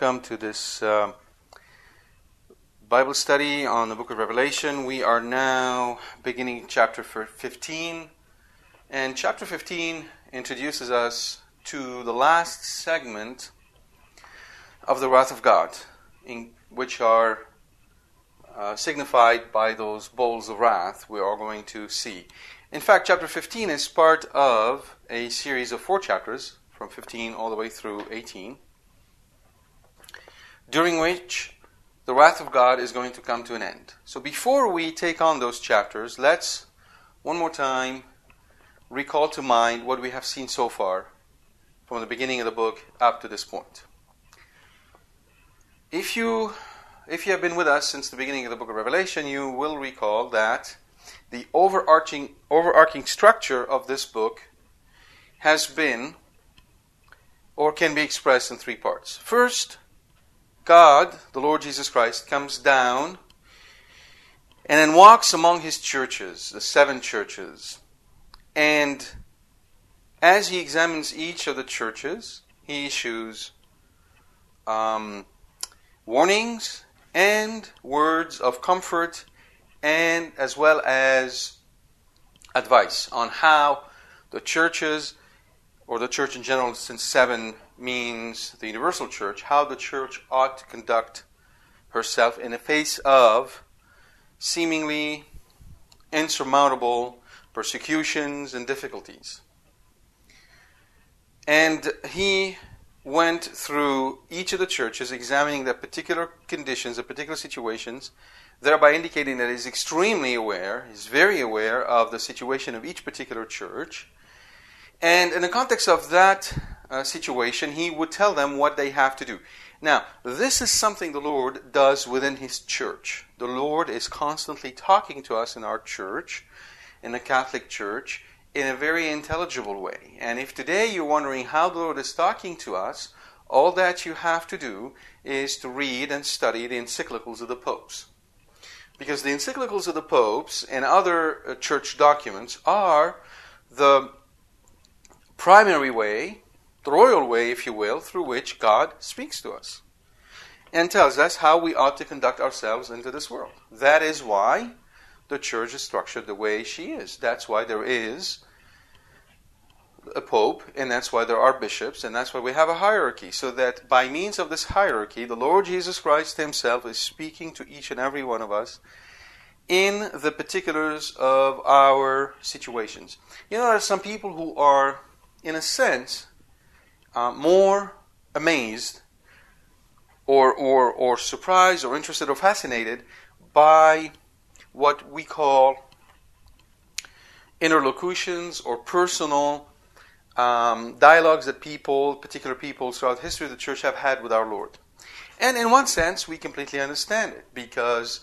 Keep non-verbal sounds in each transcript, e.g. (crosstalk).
Welcome to this uh, Bible study on the book of Revelation. We are now beginning chapter 15, and chapter 15 introduces us to the last segment of the wrath of God, in which are uh, signified by those bowls of wrath we are going to see. In fact, chapter 15 is part of a series of four chapters, from 15 all the way through 18 during which the wrath of God is going to come to an end. So before we take on those chapters, let's one more time recall to mind what we have seen so far from the beginning of the book up to this point. If you if you have been with us since the beginning of the book of Revelation, you will recall that the overarching overarching structure of this book has been or can be expressed in three parts. First, God, the Lord Jesus Christ, comes down and then walks among his churches, the seven churches. And as he examines each of the churches, he issues um, warnings and words of comfort and as well as advice on how the churches or the church in general since seven means the universal church, how the church ought to conduct herself in the face of seemingly insurmountable persecutions and difficulties. And he went through each of the churches, examining the particular conditions, the particular situations, thereby indicating that he's extremely aware, he's very aware of the situation of each particular church. And in the context of that uh, situation, he would tell them what they have to do. Now, this is something the Lord does within His church. The Lord is constantly talking to us in our church, in the Catholic Church, in a very intelligible way. And if today you're wondering how the Lord is talking to us, all that you have to do is to read and study the encyclicals of the popes. Because the encyclicals of the popes and other uh, church documents are the primary way the royal way, if you will, through which God speaks to us and tells us how we ought to conduct ourselves into this world. That is why the church is structured the way she is. That's why there is a pope, and that's why there are bishops, and that's why we have a hierarchy. So that by means of this hierarchy, the Lord Jesus Christ Himself is speaking to each and every one of us in the particulars of our situations. You know, there are some people who are, in a sense, uh, more amazed or, or, or surprised or interested or fascinated by what we call interlocutions or personal um, dialogues that people, particular people throughout history of the church have had with our Lord. And in one sense, we completely understand it because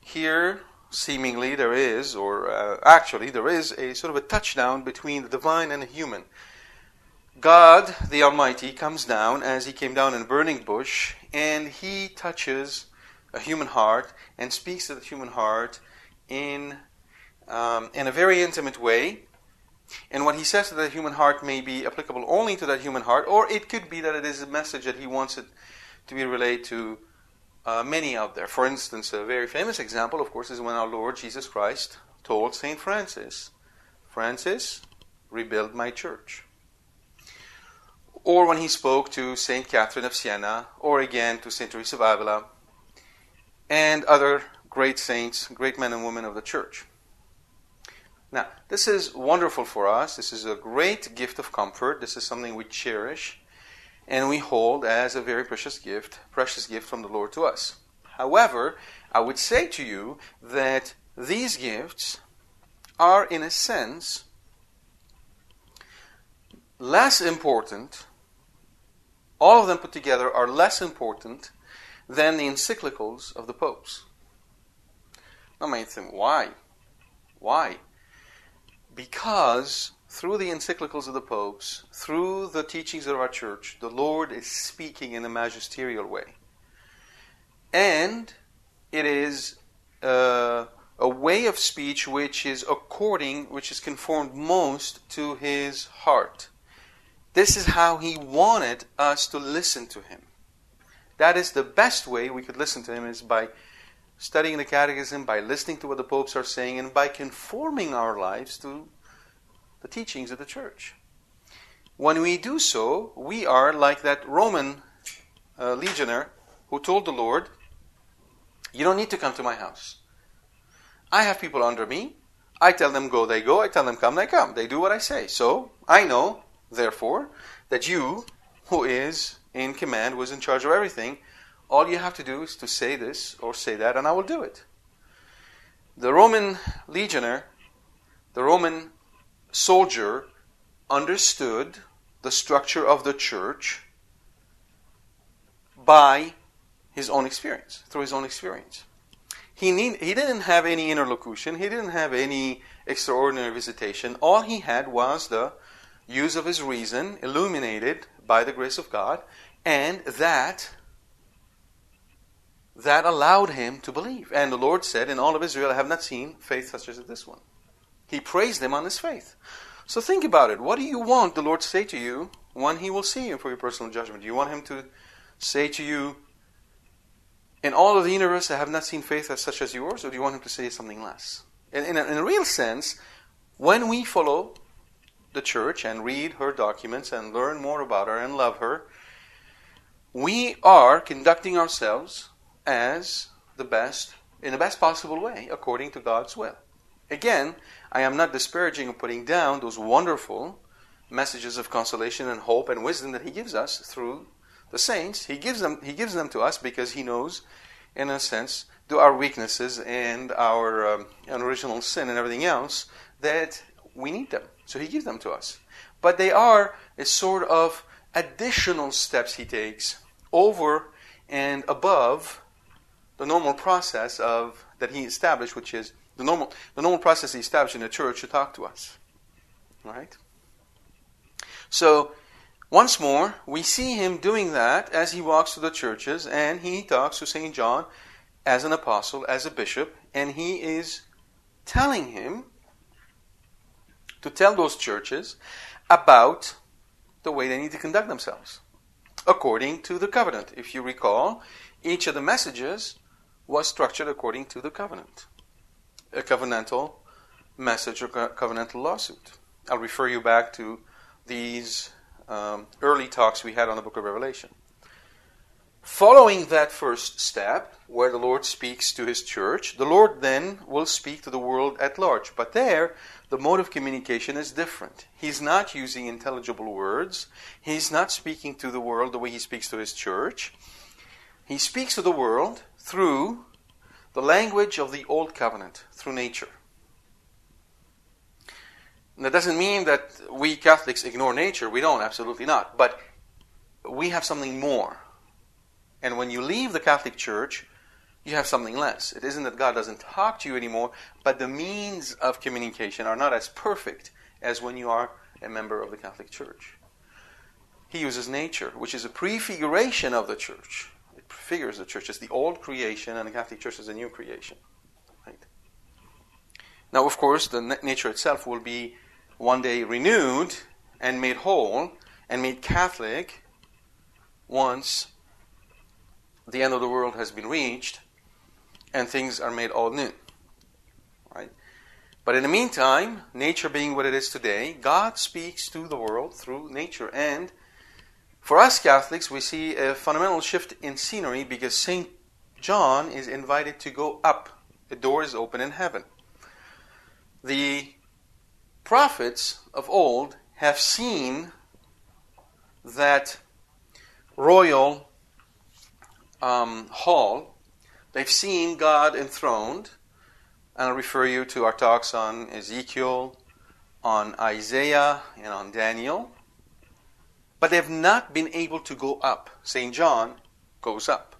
here, seemingly, there is, or uh, actually, there is a sort of a touchdown between the divine and the human. God, the Almighty, comes down as he came down in a burning bush, and he touches a human heart and speaks to the human heart in, um, in a very intimate way. And what he says to the human heart may be applicable only to that human heart, or it could be that it is a message that he wants it to be relayed to uh, many out there. For instance, a very famous example, of course, is when our Lord Jesus Christ told St. Francis, Francis, rebuild my church. Or when he spoke to St. Catherine of Siena, or again to St. Teresa of Avila, and other great saints, great men and women of the church. Now, this is wonderful for us. This is a great gift of comfort. This is something we cherish and we hold as a very precious gift, precious gift from the Lord to us. However, I would say to you that these gifts are, in a sense, less important, all of them put together are less important than the encyclicals of the popes. Now, you might think, why? Why? Because through the encyclicals of the popes, through the teachings of our church, the Lord is speaking in a magisterial way. And it is uh, a way of speech which is according, which is conformed most to his heart. This is how he wanted us to listen to him. That is the best way we could listen to him is by studying the catechism, by listening to what the popes are saying, and by conforming our lives to the teachings of the church. When we do so, we are like that Roman uh, legionnaire who told the Lord, You don't need to come to my house. I have people under me. I tell them go, they go. I tell them come, they come. They do what I say. So I know, therefore, that you, who is in command, who is in charge of everything, all you have to do is to say this or say that, and I will do it. The Roman legionnaire, the Roman soldier understood the structure of the church by his own experience, through his own experience. He, need, he didn't have any interlocution, he didn't have any extraordinary visitation. All he had was the use of his reason, illuminated by the grace of God, and that that allowed him to believe. And the Lord said, In all of Israel I have not seen faith such as this one. He praised him on his faith. So think about it. What do you want the Lord to say to you when He will see you for your personal judgment? Do you want Him to say to you, in all of the universe, I have not seen faith as such as yours, or do you want Him to say something less? In, in, a, in a real sense, when we follow the church and read her documents and learn more about her and love her, we are conducting ourselves as the best, in the best possible way, according to God's will. Again, I am not disparaging or putting down those wonderful messages of consolation and hope and wisdom that He gives us through the saints. He gives them, he gives them to us because He knows, in a sense, through our weaknesses and our um, original sin and everything else, that we need them. So He gives them to us. But they are a sort of additional steps He takes over and above the normal process of that He established, which is the normal, the normal process he established in the church to talk to us. Right? So, once more, we see him doing that as he walks to the churches and he talks to St. John as an apostle, as a bishop, and he is telling him to tell those churches about the way they need to conduct themselves according to the covenant. If you recall, each of the messages was structured according to the covenant a covenantal message or covenantal lawsuit. I'll refer you back to these um, early talks we had on the book of Revelation. Following that first step, where the Lord speaks to his church, the Lord then will speak to the world at large. But there, the mode of communication is different. He's not using intelligible words, he's not speaking to the world the way he speaks to his church. He speaks to the world through the language of the Old Covenant through nature. And that doesn't mean that we Catholics ignore nature. We don't, absolutely not. But we have something more. And when you leave the Catholic Church, you have something less. It isn't that God doesn't talk to you anymore, but the means of communication are not as perfect as when you are a member of the Catholic Church. He uses nature, which is a prefiguration of the church It figures the church as the old creation and the Catholic Church as a new creation. Right? Now, of course, the nature itself will be one day renewed and made whole and made Catholic once the end of the world has been reached and things are made all new. Right? But in the meantime, nature being what it is today, God speaks to the world through nature. And for us Catholics, we see a fundamental shift in scenery because St. John is invited to go up. The door is open in heaven. The prophets of old have seen that royal um, hall They've seen God enthroned. And I'll refer you to our talks on Ezekiel, on Isaiah, and on Daniel. But they've not been able to go up. St. John goes up.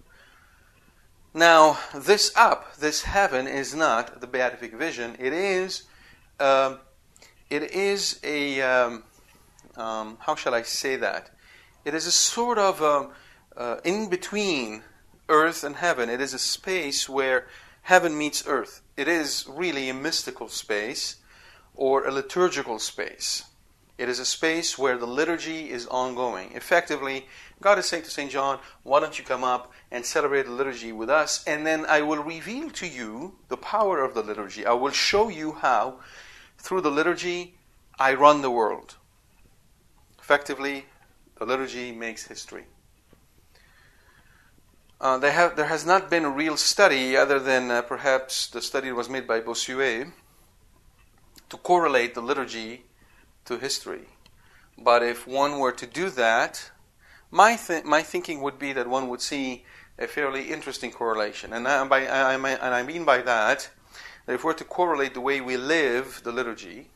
Now, this up, this heaven, is not the beatific vision. It is, uh, it is a, um, um, how shall I say that? It is a sort of um, uh, in between earth and heaven. It is a space where heaven meets earth. It is really a mystical space or a liturgical space. It is a space where the liturgy is ongoing. Effectively, God is saying to St. John, Why don't you come up and celebrate the liturgy with us? And then I will reveal to you the power of the liturgy. I will show you how, through the liturgy, I run the world. Effectively, the liturgy makes history. Uh, have, there has not been a real study, other than uh, perhaps the study was made by Bossuet, to correlate the liturgy to history. But if one were to do that, my, th- my thinking would be that one would see a fairly interesting correlation. And I, by, I, and I mean by that, that if we're to correlate the way we live the liturgy,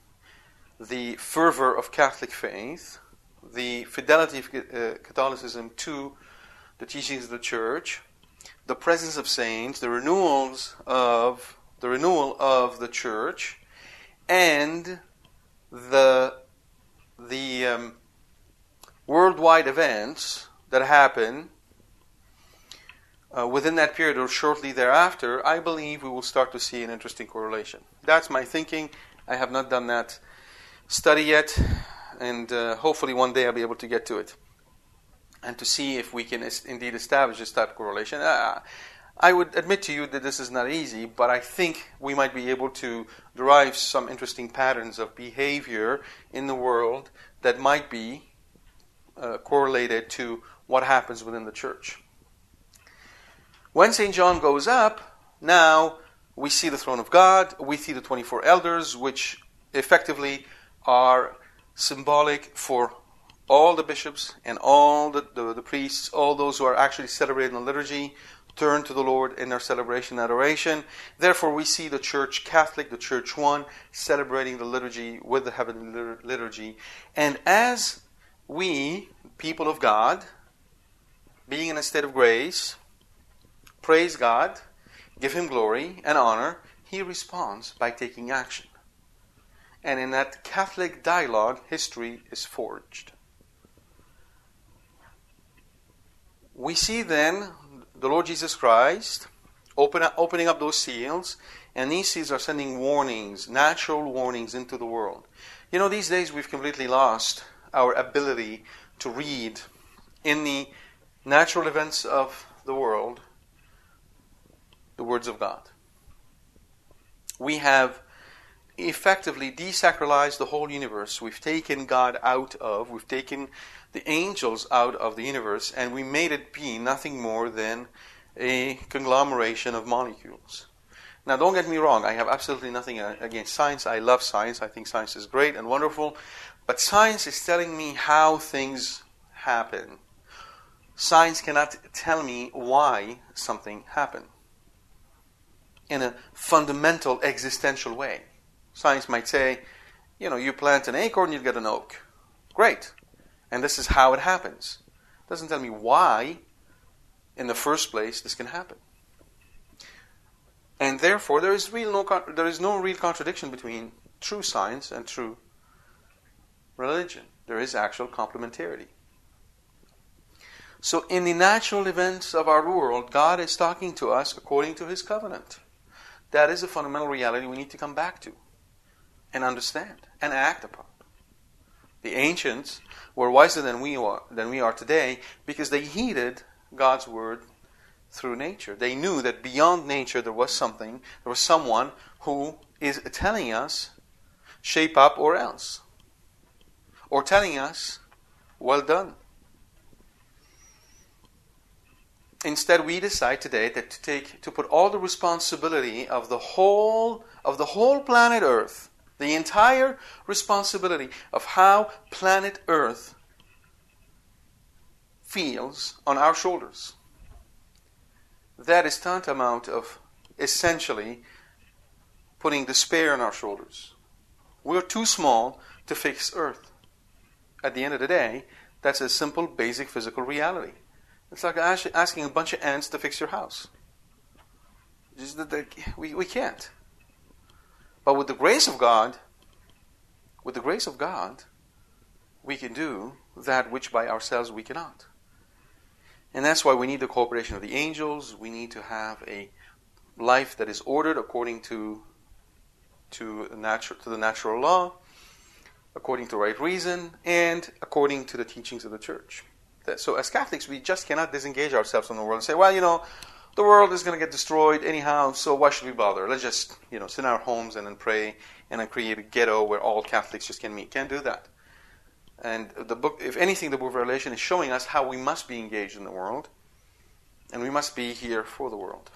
the fervor of Catholic faith, the fidelity of uh, Catholicism to the teachings of the church, the presence of saints, the renewals of the renewal of the church, and the the um, worldwide events that happen uh, within that period or shortly thereafter, I believe we will start to see an interesting correlation. That's my thinking. I have not done that study yet, and uh, hopefully one day I'll be able to get to it and to see if we can indeed establish this type of correlation. Uh, I would admit to you that this is not easy, but I think we might be able to derive some interesting patterns of behavior in the world that might be uh, correlated to what happens within the church. When St. John goes up, now we see the throne of God, we see the 24 elders, which effectively are symbolic for all the bishops and all the, the, the, priests, all those who are actually celebrating the liturgy, turn to the Lord in their celebration and adoration. Therefore, we see the Church Catholic, the Church One, celebrating the liturgy with the heavenly liturgy. And as we, people of God, being in a state of grace, praise God, give Him glory and honor, He responds by taking action. And in that Catholic dialogue, history is forged. We see then the Lord Jesus Christ open opening up those seals, and these seals are sending warnings, natural warnings into the world. You know, these days we've completely lost our ability to read in the natural events of the world the words of God. We have effectively desacralized the whole universe. We've taken God out of, we've taken the angels out of the universe, and we made it be nothing more than a conglomeration of molecules. Now, don't get me wrong, I have absolutely nothing against science. I love science. I think science is great and wonderful. But science is telling me how things happen. Science cannot tell me why something happened in a fundamental existential way. Science might say, you know, you plant an acorn, you get an oak. Great. And this is how it happens. It doesn't tell me why, in the first place, this can happen. And therefore, there is, real no, there is no real contradiction between true science and true religion. There is actual complementarity. So, in the natural events of our world, God is talking to us according to His covenant. That is a fundamental reality we need to come back to and understand and act upon. The ancients were wiser than we are, than we are today because they heeded God's word through nature. They knew that beyond nature there was something, there was someone who is telling us, shape up or else. Or telling us, well done. Instead, we decide today that to take to put all the responsibility of the whole of the whole planet Earth, the entire responsibility of how planet Earth feels on our shoulders. That is tantamount of essentially putting despair on our shoulders. We're too small to fix Earth. At the end of the day, that's a simple, basic physical reality. It's like asking a bunch of ants to fix your house. Just that we, we can't. But with the grace of God, with the grace of God, we can do that which by ourselves we cannot. And that's why we need the cooperation of the angels. We need to have a life that is ordered according to to, natural, to the natural law, according to right reason, and according to the teachings of the church. So, as Catholics, we just cannot disengage ourselves from the world and say, well, you know, the world is going to get destroyed anyhow, so why should we bother? Let's just, you know, sit in our homes and then pray and then create a ghetto where all Catholics just can meet. Can't do that. And the book, if anything, the book of Revelation is showing us how we must be engaged in the world, and we must be here for the world.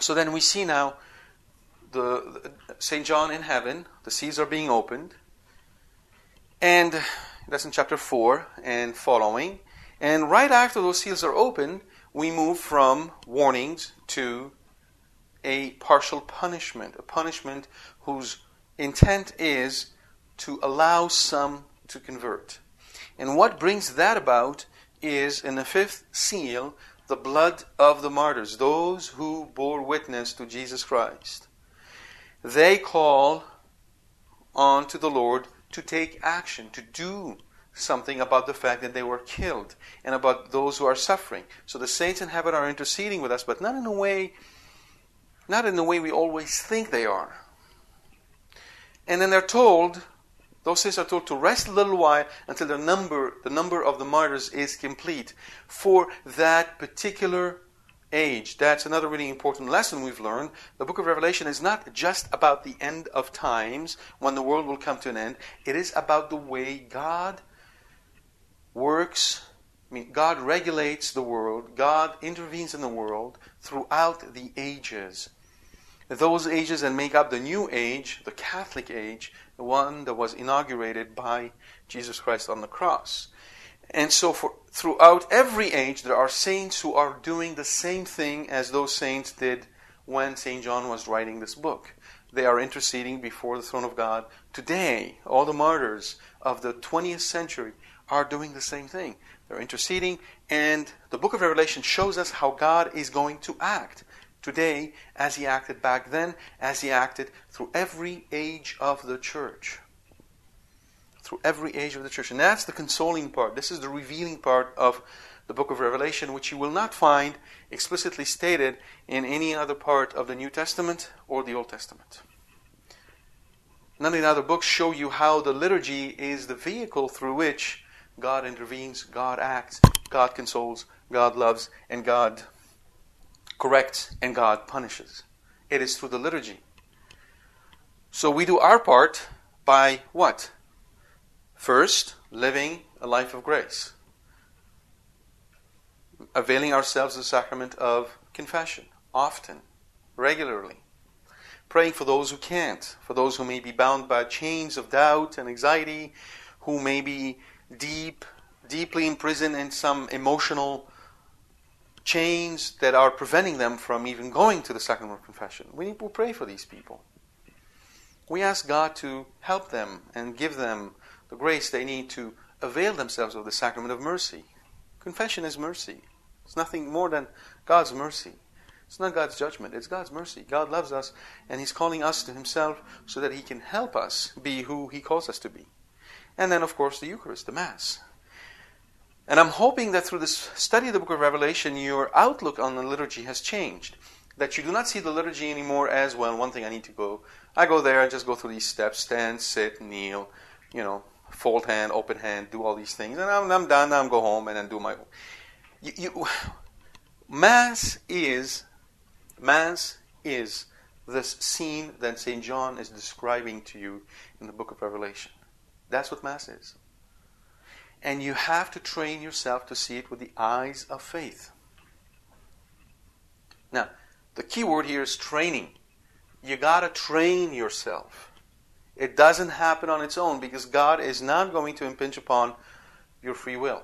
So then we see now the, the Saint John in heaven. The seas are being opened, and that's in chapter four and following. And right after those seals are opened, we move from warnings to a partial punishment, a punishment whose intent is to allow some to convert. And what brings that about is in the fifth seal, the blood of the martyrs, those who bore witness to Jesus Christ. They call on to the Lord to take action, to do something about the fact that they were killed and about those who are suffering. So the saints in heaven are interceding with us, but not in a way not in the way we always think they are. And then they're told those saints are told to rest a little while until the number, the number of the martyrs is complete for that particular age. That's another really important lesson we've learned. The book of Revelation is not just about the end of times when the world will come to an end. It is about the way God works. I mean, God regulates the world. God intervenes in the world throughout the ages. Those ages that make up the new age, the Catholic age, the one that was inaugurated by Jesus Christ on the cross. And so, for, throughout every age, there are saints who are doing the same thing as those saints did when St. John was writing this book. They are interceding before the throne of God. Today, all the martyrs of the 20th century are doing the same thing. They're interceding, and the book of Revelation shows us how God is going to act today as he acted back then, as he acted through every age of the church. Through every age of the church. And that's the consoling part. This is the revealing part of the book of Revelation, which you will not find explicitly stated in any other part of the New Testament or the Old Testament. None of the other books show you how the liturgy is the vehicle through which God intervenes, God acts, God consoles, God loves, and God corrects and God punishes. It is through the liturgy. So we do our part by what? First, living a life of grace, availing ourselves of the sacrament of confession, often, regularly, praying for those who can't, for those who may be bound by chains of doubt and anxiety, who may be deep, deeply imprisoned in some emotional chains that are preventing them from even going to the sacrament of confession. We need to pray for these people. We ask God to help them and give them the grace they need to avail themselves of the sacrament of mercy. Confession is mercy. It's nothing more than God's mercy. It's not God's judgment, it's God's mercy. God loves us, and He's calling us to Himself so that He can help us be who He calls us to be. And then, of course, the Eucharist, the Mass. And I'm hoping that through this study of the book of Revelation, your outlook on the liturgy has changed. That you do not see the liturgy anymore as, well, one thing I need to go. I go there and just go through these steps stand, sit, kneel, you know, fold hand, open hand, do all these things. And I'm, I'm done, I'm go home and then do my. You, you, Mass is, Mass is this scene that St. John is describing to you in the book of Revelation. That's what Mass is. And you have to train yourself to see it with the eyes of faith. Now, the key word here is training. You got to train yourself. It doesn't happen on its own because God is not going to impinge upon your free will.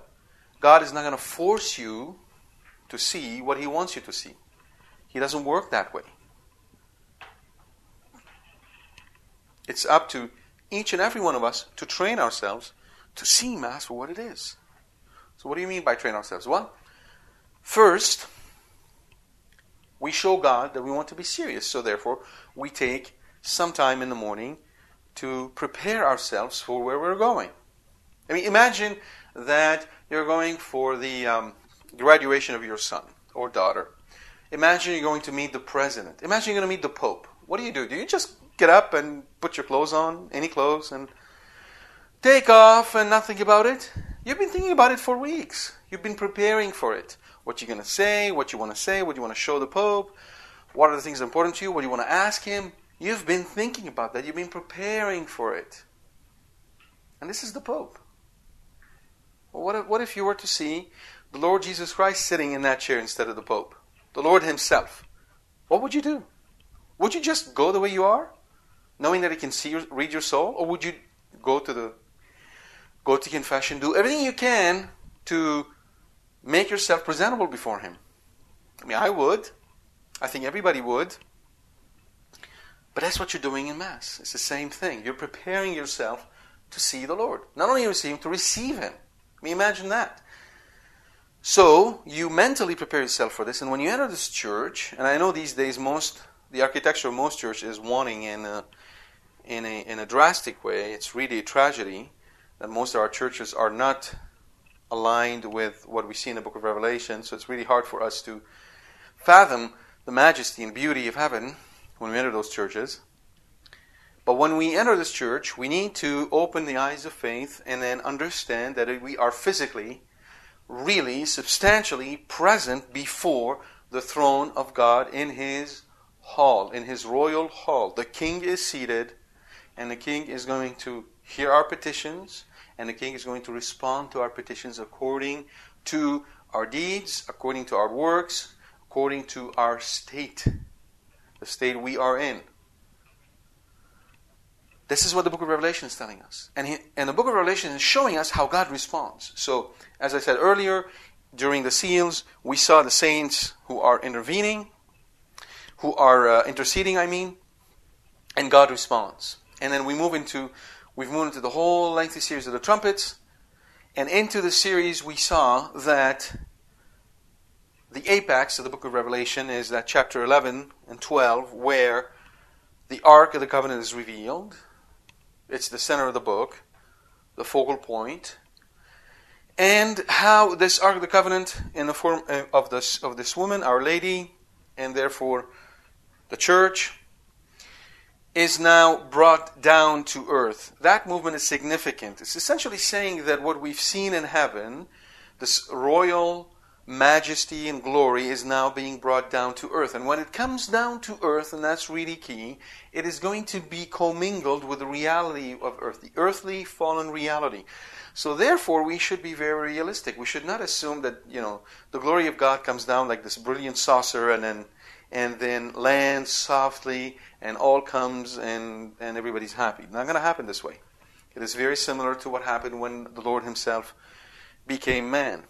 God is not going to force you to see what He wants you to see. He doesn't work that way. It's up to each and every one of us to train ourselves to see Mass for what it is. So, what do you mean by train ourselves? Well, first, we show God that we want to be serious. So, therefore, we take some time in the morning to prepare ourselves for where we're going. I mean, imagine that you're going for the um, graduation of your son or daughter. Imagine you're going to meet the president. Imagine you're going to meet the pope. What do you do? Do you just get up and put your clothes on, any clothes, and take off and not think about it? You've been thinking about it for weeks. You've been preparing for it. What you're going to say, what you want to say, what you want to show the pope, what are the things important to you, what you want to ask him. You've been thinking about that. You've been preparing for it. And this is the Pope. Well, what, if, what if you were to see the Lord Jesus Christ sitting in that chair instead of the Pope? The Lord Himself. What would you do? Would you just go the way you are, knowing that He can see read your soul, or would you go to the go to confession, do everything you can to make yourself presentable before Him? I mean, I would. I think everybody would. But that's what you're doing in Mass. It's the same thing. You're preparing yourself to see the Lord. Not only to see Him, to receive Him. I mean, imagine that. So, you mentally prepare yourself for this, and when you enter this church, and I know these days most, the architecture of most churches is wanting in a, uh, in a, in a drastic way, it's really a tragedy that most of our churches are not aligned with what we see in the book of Revelation, so it's really hard for us to fathom the majesty and beauty of heaven when we enter those churches. But when we enter this church, we need to open the eyes of faith and then understand that we are physically, really, substantially present before the throne of God in His hall, in His royal hall. The King is seated, and the King is going to hear our petitions, and the King is going to respond to our petitions according to our deeds, according to our works, according to our state the state we are in. This is what the book of Revelation is telling us. And, he, and the book of Revelation is showing us how God responds. So, as I said earlier, during the seals, we saw the saints who are intervening, who are uh, interceding, I mean, and God responds. And then we move into, we've moved into the whole lengthy series of the trumpets. And into the series, we saw that the apex of the book of Revelation is that chapter 11 and 12, where the Ark of the Covenant is revealed. It's the center of the book, the focal point. And how this Ark of the Covenant, in the form uh, of this, of this woman, Our Lady, and therefore the church, is now brought down to earth. That movement is significant. It's essentially saying that what we've seen in heaven, this royal majesty and glory is now being brought down to earth. And when it comes down to earth, and that's really key, it is going to be commingled with the reality of earth, the earthly fallen reality. So therefore, we should be very realistic. We should not assume that you know the glory of God comes down like this brilliant saucer and then and then lands softly and all comes and and everybody's happy. Not going to happen this way. It is very similar to what happened when the Lord Himself became man.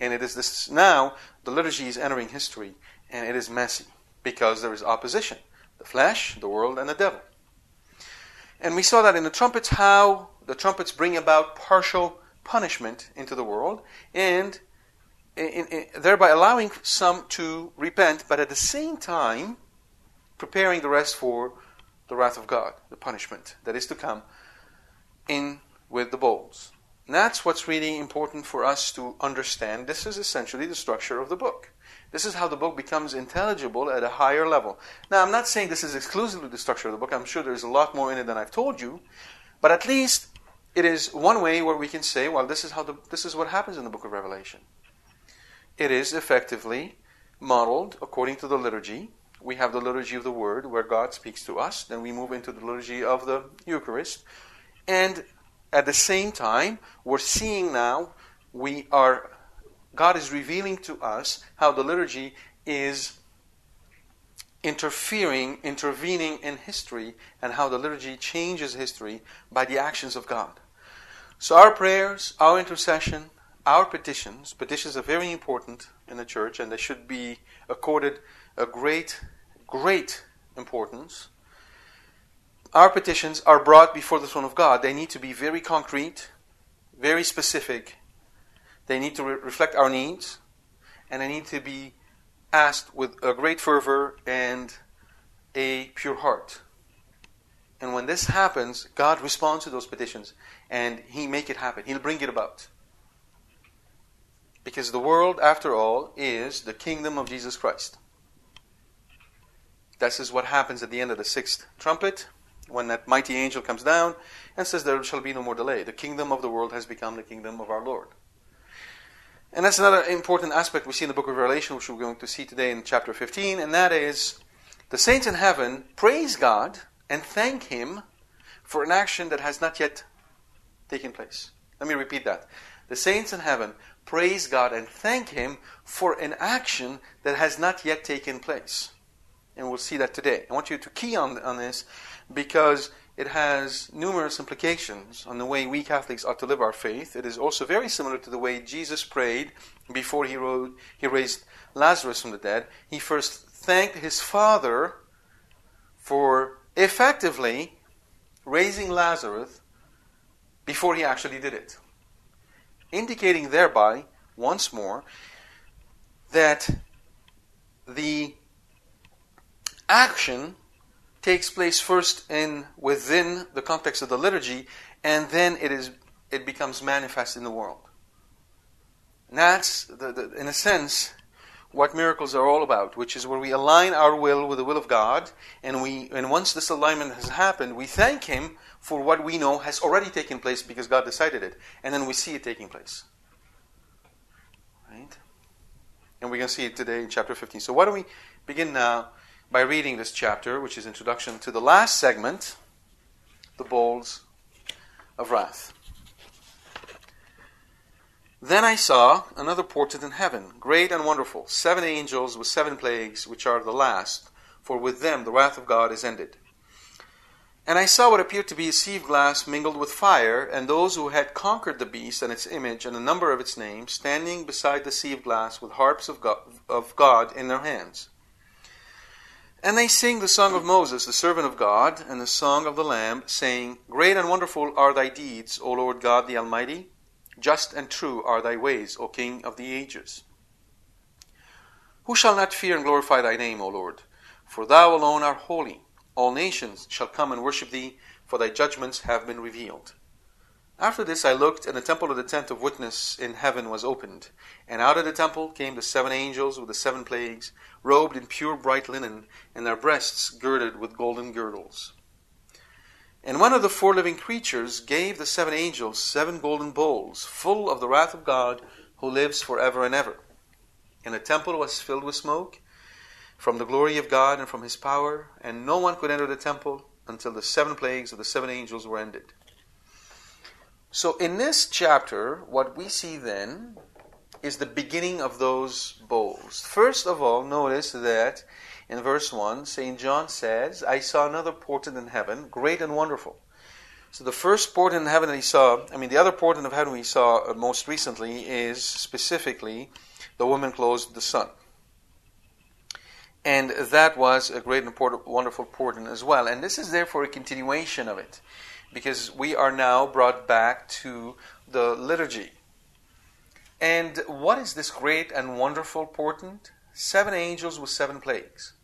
And it is this now, the liturgy is entering history, and it is messy because there is opposition the flesh, the world, and the devil. And we saw that in the trumpets, how the trumpets bring about partial punishment into the world, and in, in, thereby allowing some to repent, but at the same time preparing the rest for the wrath of God, the punishment that is to come in with the bowls. And that's what's really important for us to understand. This is essentially the structure of the book. This is how the book becomes intelligible at a higher level. Now, I'm not saying this is exclusively the structure of the book. I'm sure there's a lot more in it than I've told you. But at least it is one way where we can say, well, this is, how the, this is what happens in the book of Revelation. It is effectively modeled according to the liturgy. We have the liturgy of the Word, where God speaks to us. Then we move into the liturgy of the Eucharist. And at the same time, we're seeing now, we are, God is revealing to us how the liturgy is interfering, intervening in history, and how the liturgy changes history by the actions of God. So our prayers, our intercession, our petitions, petitions are very important in the church and they should be accorded a great, great importance. Our petitions are brought before the throne of God. They need to be very concrete, very specific. They need to re- reflect our needs, and they need to be asked with a great fervor and a pure heart. And when this happens, God responds to those petitions and He make it happen. He'll bring it about. Because the world, after all, is the kingdom of Jesus Christ. This is what happens at the end of the sixth trumpet, when that mighty angel comes down and says, There shall be no more delay. The kingdom of the world has become the kingdom of our Lord. And that's another important aspect we see in the book of Revelation, which we're going to see today in chapter 15, and that is the saints in heaven praise God and thank Him for an action that has not yet taken place. Let me repeat that. The saints in heaven praise God and thank Him for an action that has not yet taken place. And we'll see that today. I want you to key on, on this because it has numerous implications on the way we Catholics ought to live our faith. It is also very similar to the way Jesus prayed before he, wrote, he raised Lazarus from the dead. He first thanked his Father for effectively raising Lazarus before he actually did it. Indicating thereby, once more, that the action takes place first in within the context of the liturgy, and then it is it becomes manifest in the world. And that's, the, the, in a sense, what miracles are all about, which is where we align our will with the will of God, and we and once this alignment has happened, we thank Him for what we know has already taken place because God decided it, and then we see it taking place. Right? And we're going to see it today in chapter 15. So why don't we begin now by reading this chapter, which is introduction to the last segment, the bowls of wrath. Then I saw another portent in heaven, great and wonderful, seven angels with seven plagues, which are the last, for with them the wrath of God is ended. And I saw what appeared to be a sea of glass mingled with fire, and those who had conquered the beast and its image and the number of its name, standing beside the sea of glass with harps of God, of God in their hands. And they sing the song of Moses, the servant of God, and the song of the Lamb, saying, Great and wonderful are thy deeds, O Lord God the Almighty. Just and true are thy ways, O King of the ages. Who shall not fear and glorify thy name, O Lord? For thou alone art holy. All nations shall come and worship thee, for thy judgments have been revealed. After this I looked, and the temple of the tent of witness in heaven was opened. And out of the temple came the seven angels with the seven plagues, robed in pure bright linen, and their breasts girded with golden girdles. And one of the four living creatures gave the seven angels seven golden bowls, full of the wrath of God, who lives for ever and ever. And the temple was filled with smoke from the glory of God and from his power, and no one could enter the temple until the seven plagues of the seven angels were ended. So, in this chapter, what we see then is the beginning of those bowls. First of all, notice that in verse 1, St. John says, I saw another portent in heaven, great and wonderful. So, the first portent in heaven that he saw, I mean, the other portent of heaven we saw most recently is specifically the woman clothed the sun. And that was a great and wonderful portent as well. And this is therefore a continuation of it because we are now brought back to the liturgy. And what is this great and wonderful portent? Seven angels with seven plagues.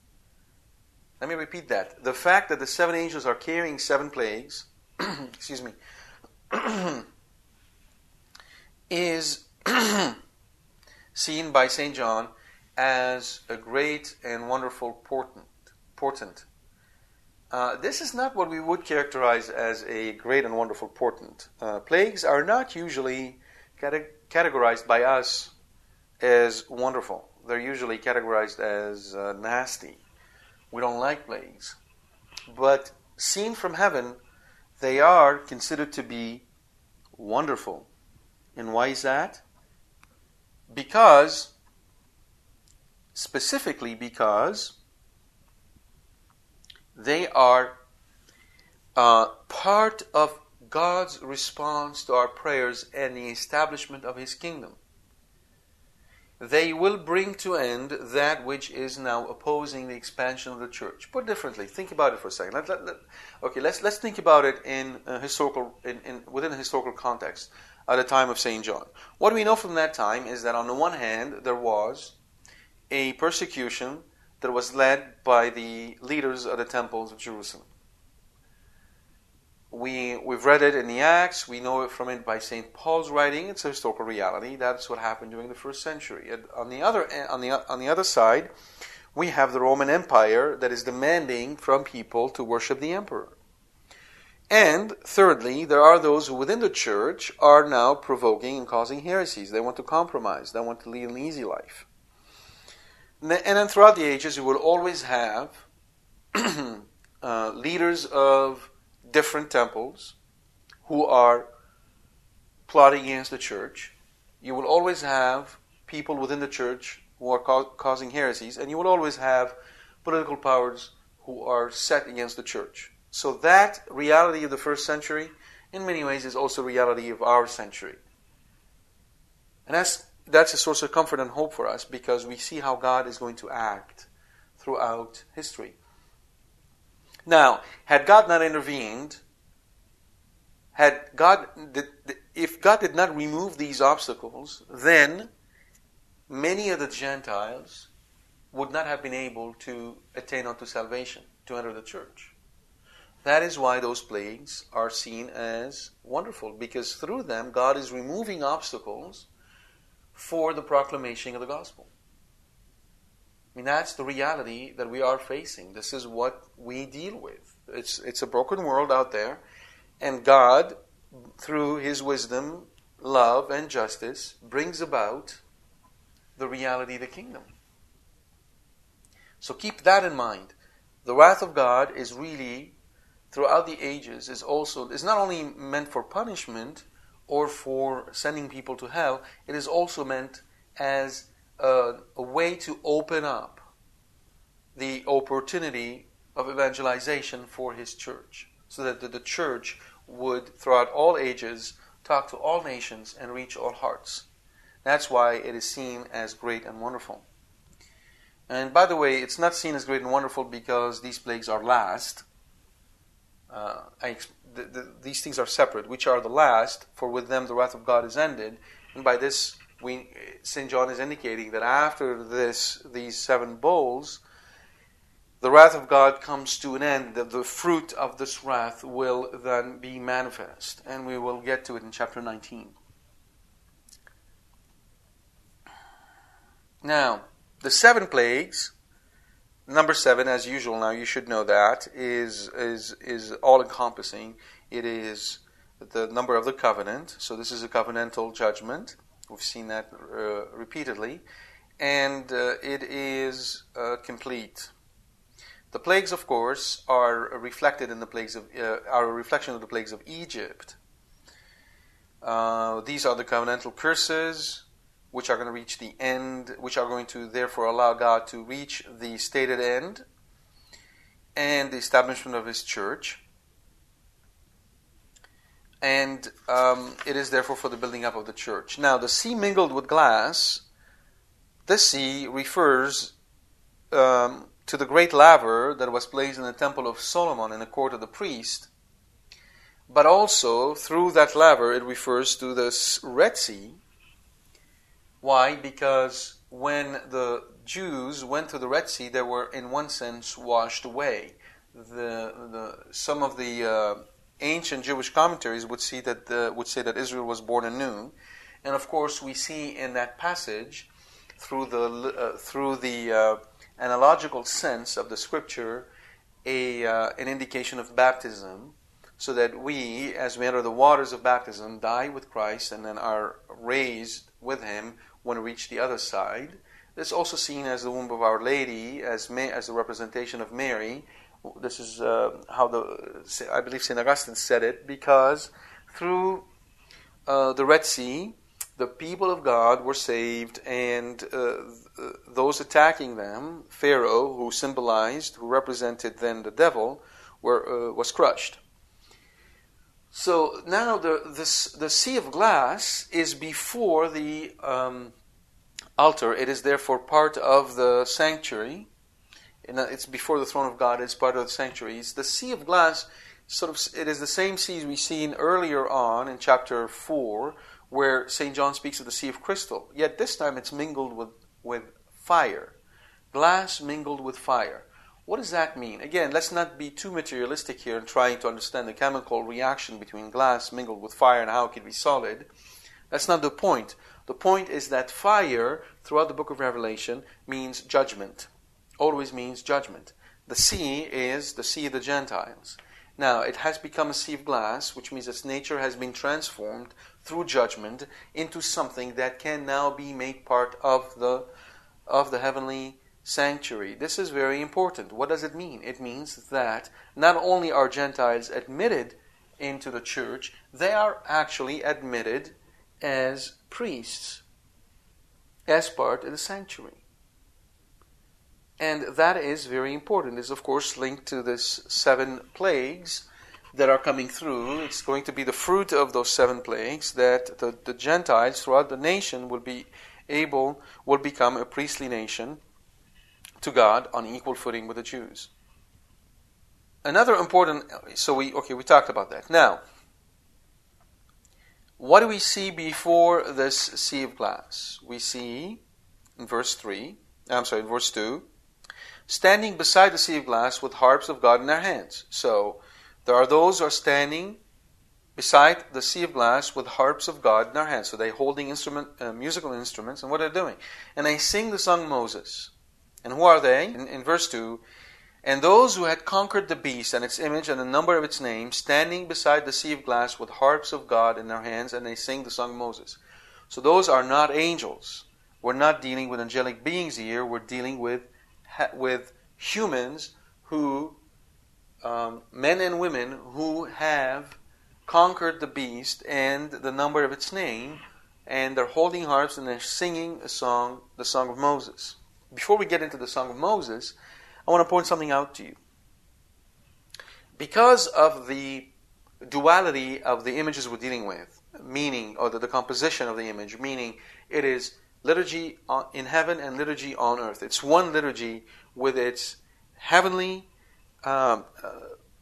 Let me repeat that. The fact that the seven angels are carrying seven plagues, (clears throat) excuse me, (clears throat) is (clears throat) seen by St. John as a great and wonderful portent. portent. Uh, this is not what we would characterize as a great and wonderful portent. Uh, plagues are not usually cate- categorized by us as wonderful. They're usually categorized as uh, nasty. We don't like plagues. But seen from heaven, they are considered to be wonderful. And why is that? Because, specifically because, they are uh, part of God's response to our prayers and the establishment of His kingdom. They will bring to end that which is now opposing the expansion of the church. Put differently, think about it for a second. Let, let, let, okay, let's let's think about it in historical, in, in, within a historical context at the time of Saint John. What we know from that time is that on the one hand there was a persecution that was led by the leaders of the temples of Jerusalem we we've read it in the Acts. We know it from it by Saint Paul's writing. It's a historical reality. That's what happened during the first century. On the other on the on the other side, we have the Roman Empire that is demanding from people to worship the emperor. And thirdly, there are those who within the church are now provoking and causing heresies. They want to compromise. They want to lead an easy life. And then throughout the ages, you will always have (clears throat) uh, leaders of different temples who are plotting against the church. You will always have people within the church who are ca- causing heresies, and you will always have political powers who are set against the church. So that reality of the first century, in many ways, is also reality of our century. And that's that's a source of comfort and hope for us because we see how God is going to act throughout history. Now, had God not intervened, had God, if God did not remove these obstacles, then many of the Gentiles would not have been able to attain unto salvation, to enter the church. That is why those plagues are seen as wonderful, because through them God is removing obstacles for the proclamation of the gospel I mean, that's the reality that we are facing. This is what we deal with. It's, it's a broken world out there, and God, through His wisdom, love, and justice, brings about the reality of the kingdom. So keep that in mind. The wrath of God is really, throughout the ages, is also is not only meant for punishment or for sending people to hell. It is also meant as a, a way to open up the opportunity of evangelization for his church, so that the, the church would, throughout all ages, talk to all nations and reach all hearts. That's why it is seen as great and wonderful. And by the way, it's not seen as great and wonderful because these plagues are last. Uh, I, the, the, these things are separate, which are the last, for with them the wrath of God is ended. And by this we, St. John is indicating that after this, these seven bowls, the wrath of God comes to an end, that the fruit of this wrath will then be manifest. And we will get to it in chapter 19. Now, the seven plagues, number seven, as usual, now you should know that, is, is, is all encompassing. It is the number of the covenant. So, this is a covenantal judgment. We've seen that uh, repeatedly. And uh, it is uh, complete. The plagues, of course, are reflected in the plagues of uh, are a reflection of the plagues of Egypt. Uh, these are the covenantal curses, which are going to reach the end, which are going to therefore allow God to reach the stated end and the establishment of His church and um, it is therefore for the building up of the church. Now, the sea mingled with glass, this sea refers um, to the great laver that was placed in the temple of Solomon in the court of the priest, but also through that laver it refers to the Red Sea. Why? Because when the Jews went to the Red Sea, they were, in one sense, washed away. The, the, some of the uh, ancient Jewish commentaries would see that uh, would say that Israel was born anew, and of course we see in that passage through the uh, through the uh, analogical sense of the scripture a uh, an indication of baptism, so that we, as we enter the waters of baptism, die with Christ and then are raised with Him when reach the other side. It's also seen as the womb of Our Lady, as, Ma- as a representation of Mary. This is uh, how the I believe Saint Augustine said it because through uh, the Red Sea, the people of God were saved, and uh, those attacking them, Pharaoh, who symbolized, who represented then the devil, were, uh, was crushed. So now the, this, the sea of glass is before the um, altar. It is therefore part of the sanctuary. It's before the throne of God. It's part of the sanctuary. It's the sea of glass. Sort of, it is the same sea we seen earlier on in chapter four, where St. John speaks of the sea of crystal. Yet this time it's mingled with, with fire. Glass mingled with fire. What does that mean? Again, let's not be too materialistic here in trying to understand the chemical reaction between glass mingled with fire and how it can be solid. That's not the point. The point is that fire, throughout the book of Revelation, means judgment. Always means judgment. The sea is the sea of the Gentiles. Now, it has become a sea of glass, which means its nature has been transformed through judgment into something that can now be made part of the, of the heavenly sanctuary. This is very important. What does it mean? It means that not only are Gentiles admitted into the church, they are actually admitted as priests, as part of the sanctuary. And that is very important. It's, of course, linked to this seven plagues that are coming through. It's going to be the fruit of those seven plagues that the, the Gentiles throughout the nation will be able, will become a priestly nation to God on equal footing with the Jews. Another important, so we, okay, we talked about that. Now, what do we see before this sea of glass? We see in verse 3, I'm sorry, in verse 2, standing beside the sea of glass with harps of God in their hands. So there are those who are standing beside the sea of glass with harps of God in their hands. So they're holding instrument, uh, musical instruments, and what are they're doing. And they sing the song Moses. And who are they? In, in verse 2 And those who had conquered the beast and its image and the number of its name, standing beside the sea of glass with harps of God in their hands, and they sing the song of Moses. So those are not angels. We're not dealing with angelic beings here. We're dealing with with humans who, um, men and women who have conquered the beast and the number of its name, and they're holding harps and they're singing a song, the song of Moses. Before we get into the song of Moses, I want to point something out to you. Because of the duality of the images we're dealing with, meaning, or the, the composition of the image, meaning it is liturgy in heaven and liturgy on earth. It's one liturgy with its heavenly um, uh,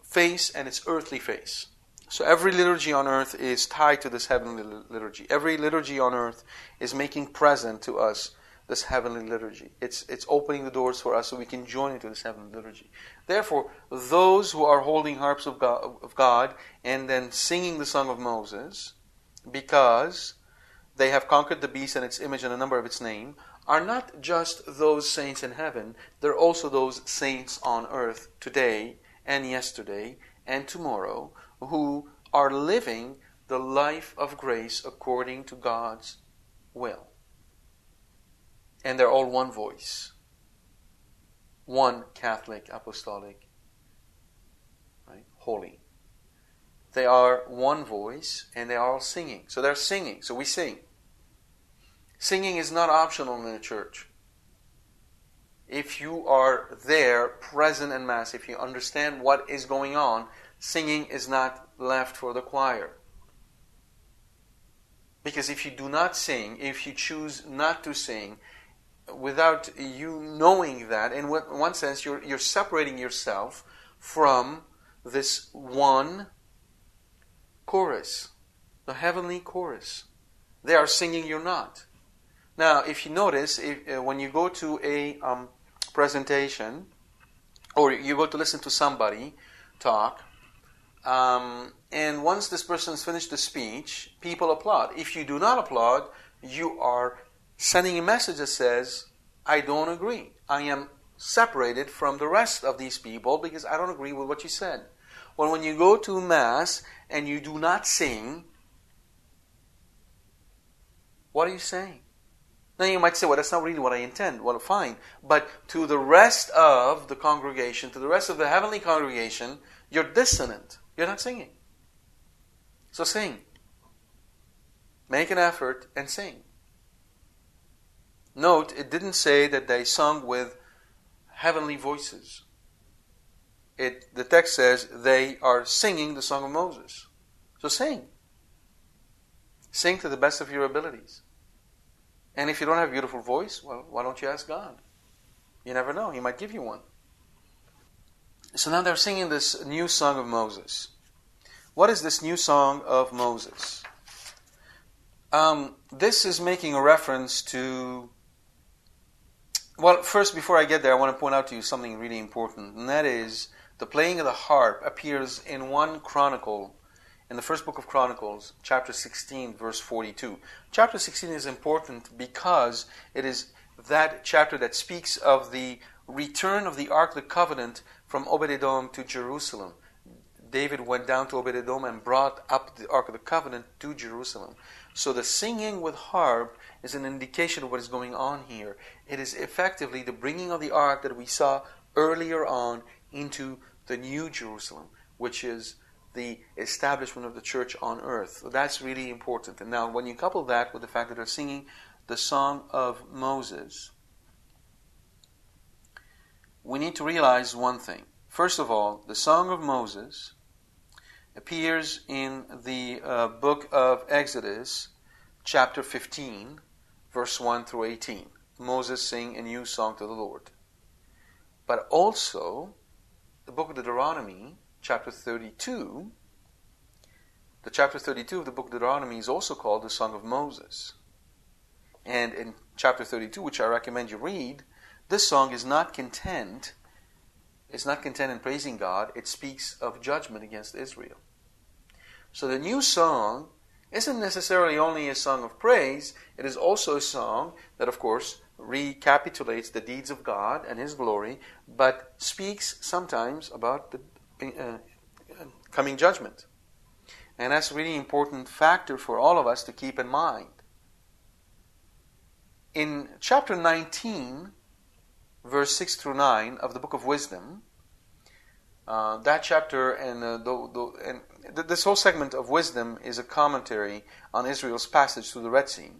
face and its earthly face. So every liturgy on earth is tied to this heavenly liturgy. Every liturgy on earth is making present to us this heavenly liturgy. It's, it's opening the doors for us so we can join into this heavenly liturgy. Therefore, those who are holding harps of God, of God and then singing the song of Moses, because they have conquered the beast and its image and the number of its name, are not just those saints in heaven, they're also those saints on earth today and yesterday and tomorrow who are living the life of grace according to God's will. And they're all one voice, one Catholic, Apostolic, right? Holy. They are one voice and they are all singing. So they're singing. So we sing. Singing is not optional in the church. If you are there, present in Mass, if you understand what is going on, singing is not left for the choir. Because if you do not sing, if you choose not to sing, without you knowing that, in one sense, you're, you're separating yourself from this one chorus, the heavenly chorus. They are singing, you're not. Now, if you notice, if, uh, when you go to a um, presentation or you go to listen to somebody talk, um, and once this person has finished the speech, people applaud. If you do not applaud, you are sending a message that says, I don't agree. I am separated from the rest of these people because I don't agree with what you said. Well, when you go to Mass and you do not sing, what are you saying? Now you might say, well, that's not really what I intend. Well, fine. But to the rest of the congregation, to the rest of the heavenly congregation, you're dissonant. You're not singing. So sing. Make an effort and sing. Note, it didn't say that they sung with heavenly voices. It, the text says they are singing the song of Moses. So sing. Sing to the best of your abilities. And if you don't have a beautiful voice, well, why don't you ask God? You never know. He might give you one. So now they're singing this new song of Moses. What is this new song of Moses? Um, this is making a reference to. Well, first, before I get there, I want to point out to you something really important, and that is the playing of the harp appears in one chronicle in the first book of Chronicles, chapter 16, verse 42. Chapter 16 is important because it is that chapter that speaks of the return of the Ark of the Covenant from Obed-Edom to Jerusalem. David went down to Obed-Edom and brought up the Ark of the Covenant to Jerusalem. So the singing with harp is an indication of what is going on here. It is effectively the bringing of the Ark that we saw earlier on into the New Jerusalem, which is the establishment of the church on earth. So that's really important. And now, when you couple that with the fact that they're singing the song of Moses, we need to realize one thing. First of all, the song of Moses appears in the uh, book of Exodus, chapter 15, verse 1 through 18. Moses sing a new song to the Lord. But also, the book of Deuteronomy, chapter 32, the chapter 32 of the book of Deuteronomy is also called the Song of Moses. And in chapter 32, which I recommend you read, this song is not content. It's not content in praising God. It speaks of judgment against Israel. So the new song isn't necessarily only a song of praise. It is also a song that, of course, recapitulates the deeds of God and His glory, but speaks sometimes about the uh, coming judgment. And that's a really important factor for all of us to keep in mind. In chapter 19, verse 6 through 9 of the book of Wisdom, uh, that chapter and, uh, the, the, and th- this whole segment of wisdom is a commentary on Israel's passage through the Red Sea.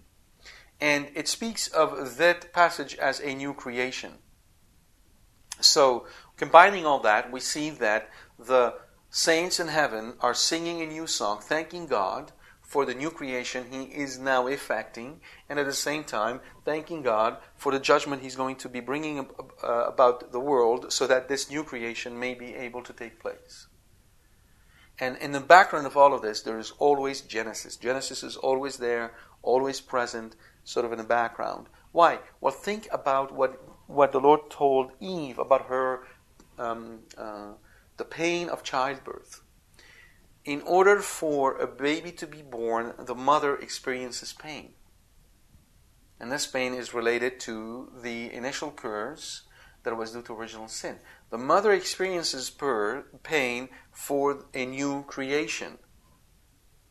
And it speaks of that passage as a new creation. So, combining all that, we see that the saints in heaven are singing a new song, thanking God for the new creation He is now effecting, and at the same time thanking God for the judgment He's going to be bringing uh, about the world so that this new creation may be able to take place. And in the background of all of this, there is always Genesis. Genesis is always there, always present, sort of in the background. Why? Well, think about what, what the Lord told Eve about her um, uh, the pain of childbirth. In order for a baby to be born, the mother experiences pain. And this pain is related to the initial curse that was due to original sin. The mother experiences per, pain for a new creation.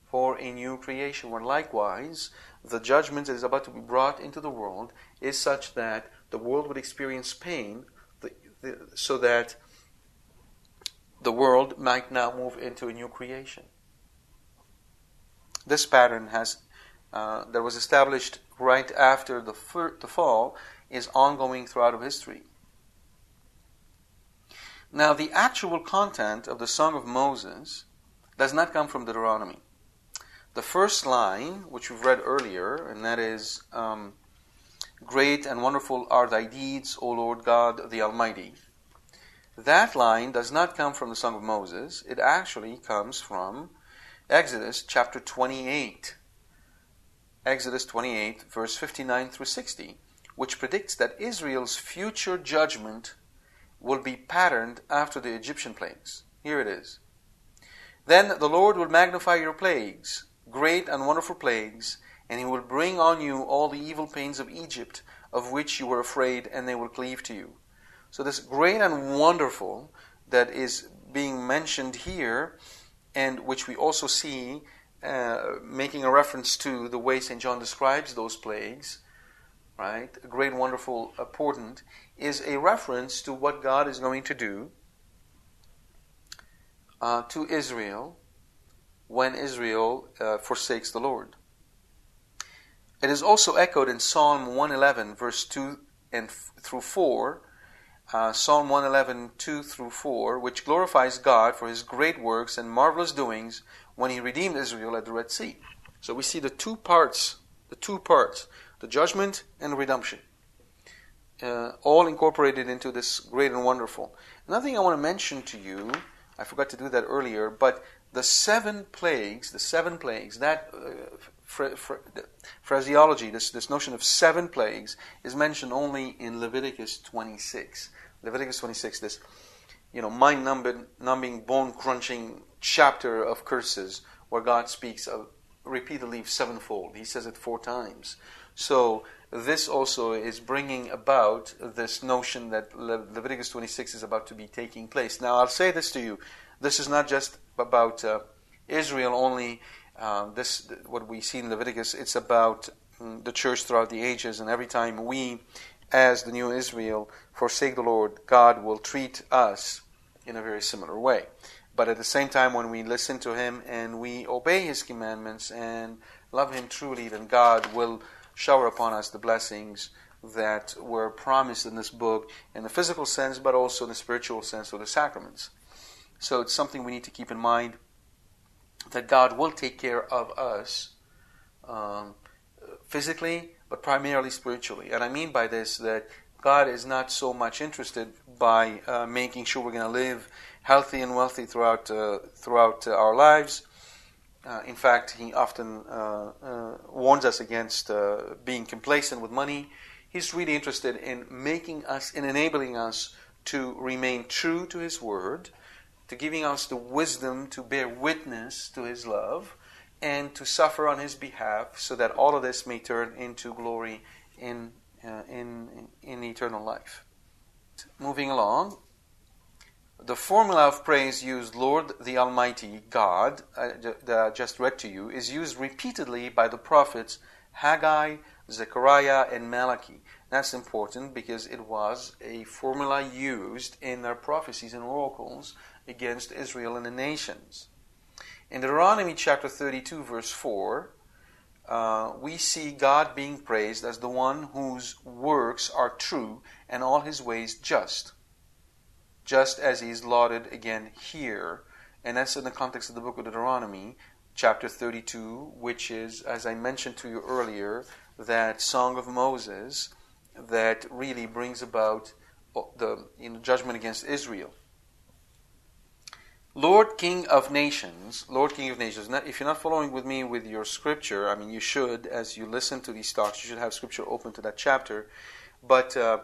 For a new creation, where likewise the judgment that is about to be brought into the world is such that the world would experience pain the, the, so that the world might now move into a new creation. This pattern has uh, that was established right after the, fir- the fall is ongoing throughout history. Now, the actual content of the Song of Moses does not come from Deuteronomy. The first line, which we've read earlier, and that is, um, Great and wonderful are thy deeds, O Lord God the Almighty. That line does not come from the Song of Moses, it actually comes from Exodus chapter 28. Exodus 28, verse 59 through 60, which predicts that Israel's future judgment will be patterned after the Egyptian plagues. Here it is. Then the Lord will magnify your plagues, great and wonderful plagues, and he will bring on you all the evil pains of Egypt, of which you were afraid, and they will cleave to you. So, this great and wonderful that is being mentioned here, and which we also see uh, making a reference to the way St. John describes those plagues, right, great, wonderful, important, is a reference to what God is going to do uh, to Israel when Israel uh, forsakes the Lord. It is also echoed in Psalm 111, verse 2 and f- through 4, uh, Psalm 111, 2 through 4, which glorifies God for his great works and marvelous doings when he redeemed Israel at the Red Sea. So we see the two parts, the two parts, the judgment and redemption, uh, all incorporated into this great and wonderful. Another thing I want to mention to you, I forgot to do that earlier, but the seven plagues, the seven plagues, that uh, phraseology, this, this notion of seven plagues, is mentioned only in Leviticus 26. Leviticus 26, this you know, mind-numbing, bone-crunching chapter of curses where God speaks of repeatedly sevenfold. He says it four times. So this also is bringing about this notion that Le- Leviticus 26 is about to be taking place. Now, I'll say this to you: this is not just about uh, Israel only. Uh, this what we see in Leviticus. It's about um, the church throughout the ages, and every time we, as the new Israel, forsake the Lord, God will treat us in a very similar way. But at the same time, when we listen to Him and we obey His commandments and love Him truly, then God will shower upon us the blessings that were promised in this book in the physical sense, but also in the spiritual sense of the sacraments. So it's something we need to keep in mind that God will take care of us um, physically, but primarily spiritually. And I mean by this that God is not so much interested by uh, making sure we're going to live healthy and wealthy throughout uh, throughout uh, our lives. Uh, in fact, He often uh, uh, warns us against being complacent with money. He's really interested in making us, in enabling us to remain true to His Word, to giving us the wisdom to bear witness to His love, and to suffer on His behalf, so that all of this may turn into glory in uh, in in eternal life. Moving along, the formula of praise used, Lord the Almighty God, uh, that I just read to you, is used repeatedly by the prophets Haggai, Zechariah, and Malachi. That's important because it was a formula used in their prophecies and oracles against Israel and the nations. In Deuteronomy chapter 32, verse 4, uh, we see God being praised as the one whose works are true and all his ways just, just as he is lauded again here. And that's in the context of the book of Deuteronomy, chapter 32, which is, as I mentioned to you earlier, that Song of Moses that really brings about the you know, judgment against Israel. Lord King of Nations, Lord King of Nations. If you're not following with me with your scripture, I mean, you should, as you listen to these talks, you should have scripture open to that chapter. But uh,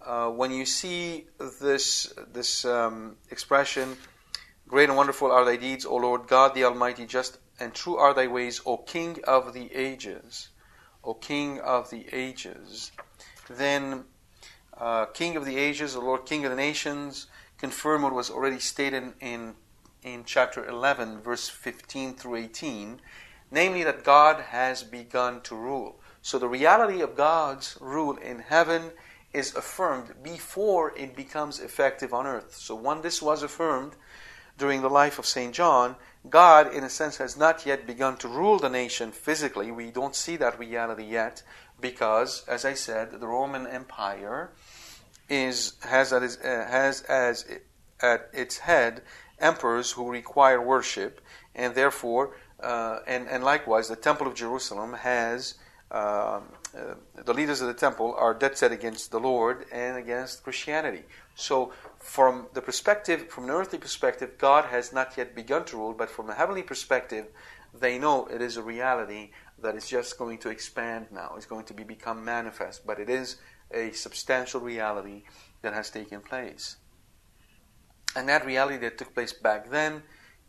uh, when you see this this um, expression, "Great and wonderful are thy deeds, O Lord God, the Almighty, just and true are thy ways, O King of the ages, O King of the ages," then uh, King of the ages, O Lord, King of the nations, confirm what was already stated in in chapter 11, verse 15 through 18, namely that God has begun to rule. So the reality of God's rule in heaven is affirmed before it becomes effective on earth. So when this was affirmed during the life of St. John, God, in a sense, has not yet begun to rule the nation physically. We don't see that reality yet because, as I said, the Roman Empire is has, at its, uh, has as at its head emperors who require worship, and therefore, uh, and, and likewise, the Temple of Jerusalem has uh, uh, the leaders of the temple are dead set against the Lord and against Christianity. So, from the perspective, from an earthly perspective, God has not yet begun to rule, but from a heavenly perspective, they know it is a reality that is just going to expand now. It's going to be become manifest, but it is a substantial reality that has taken place. And that reality that took place back then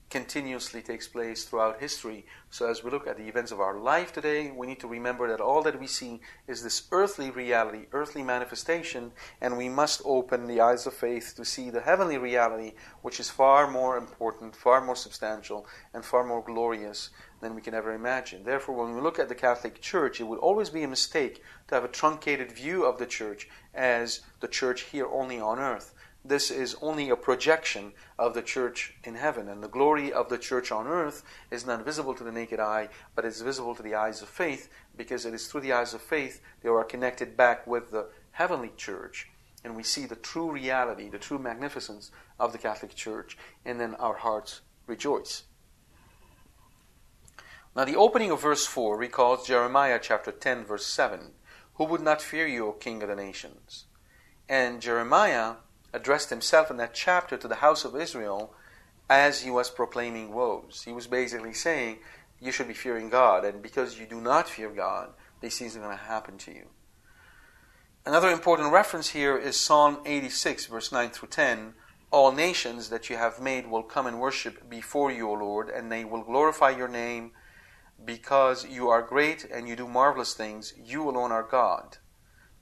continuously takes place throughout history. So, as we look at the events of our life today, we need to remember that all that we see is this earthly reality, earthly manifestation, and we must open the eyes of faith to see the heavenly reality, which is far more important, far more substantial, and far more glorious than we can ever imagine. Therefore, when we look at the Catholic Church, it would always be a mistake to have a truncated view of the Church as the Church here only on earth this is only a projection of the church in heaven. And the glory of the church on earth is not visible to the naked eye, but is visible to the eyes of faith, because it is through the eyes of faith they are connected back with the heavenly church. And we see the true reality, the true magnificence of the Catholic Church, and then our hearts rejoice. Now, the opening of verse 4 recalls Jeremiah chapter 10, verse 7 Who would not fear you, O King of the nations? And Jeremiah addressed himself in that chapter to the house of Israel as he was proclaiming woes. He was basically saying, You should be fearing God, and because you do not fear God, these things are going to happen to you. Another important reference here is Psalm 86, verse 9 through 10. All nations that you have made will come and worship before you, O Lord, and they will glorify your name because you are great and you do marvelous things. You alone are God.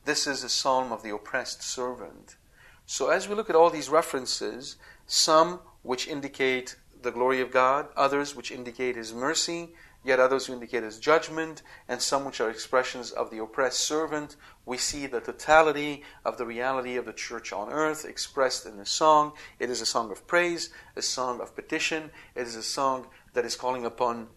This is a psalm of the oppressed servant. So as we look at all these references, some which indicate the glory of God, others which indicate His mercy, yet others who indicate His judgment, and some which are expressions of the oppressed servant, we see the totality of the reality of the church on earth expressed in the song. It is a song of praise, a song of petition, it is a song that is calling upon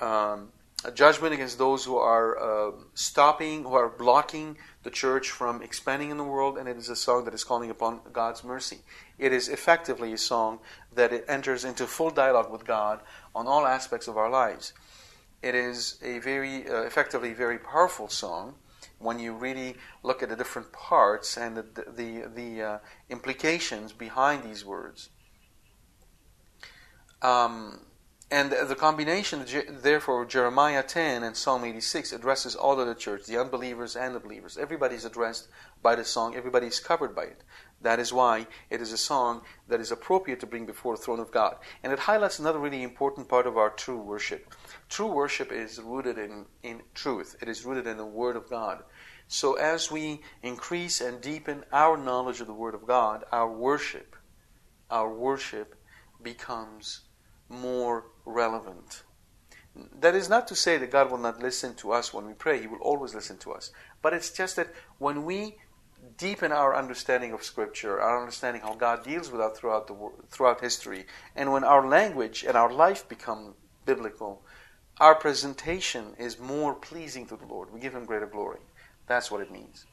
um, a judgment against those who are uh, stopping, who are blocking the church from expanding in the world, and it is a song that is calling upon God's mercy. It is effectively a song that it enters into full dialogue with God on all aspects of our lives. It is a very, uh, effectively, very powerful song when you really look at the different parts and the the, the uh, implications behind these words. Um, and the combination, therefore, Jeremiah 10 and Psalm 86 addresses all of the church, the unbelievers and the believers. Everybody's addressed by the song, everybody's covered by it. That is why it is a song that is appropriate to bring before the throne of God. And it highlights another really important part of our true worship. True worship is rooted in, in truth, it is rooted in the Word of God. So as we increase and deepen our knowledge of the Word of God, our worship, our worship becomes more relevant. That is not to say that God will not listen to us when we pray, He will always listen to us. But it's just that when we deepen our understanding of Scripture, our understanding how God deals with us throughout, the, throughout history, and when our language and our life become biblical, our presentation is more pleasing to the Lord. We give Him greater glory. That's what it means.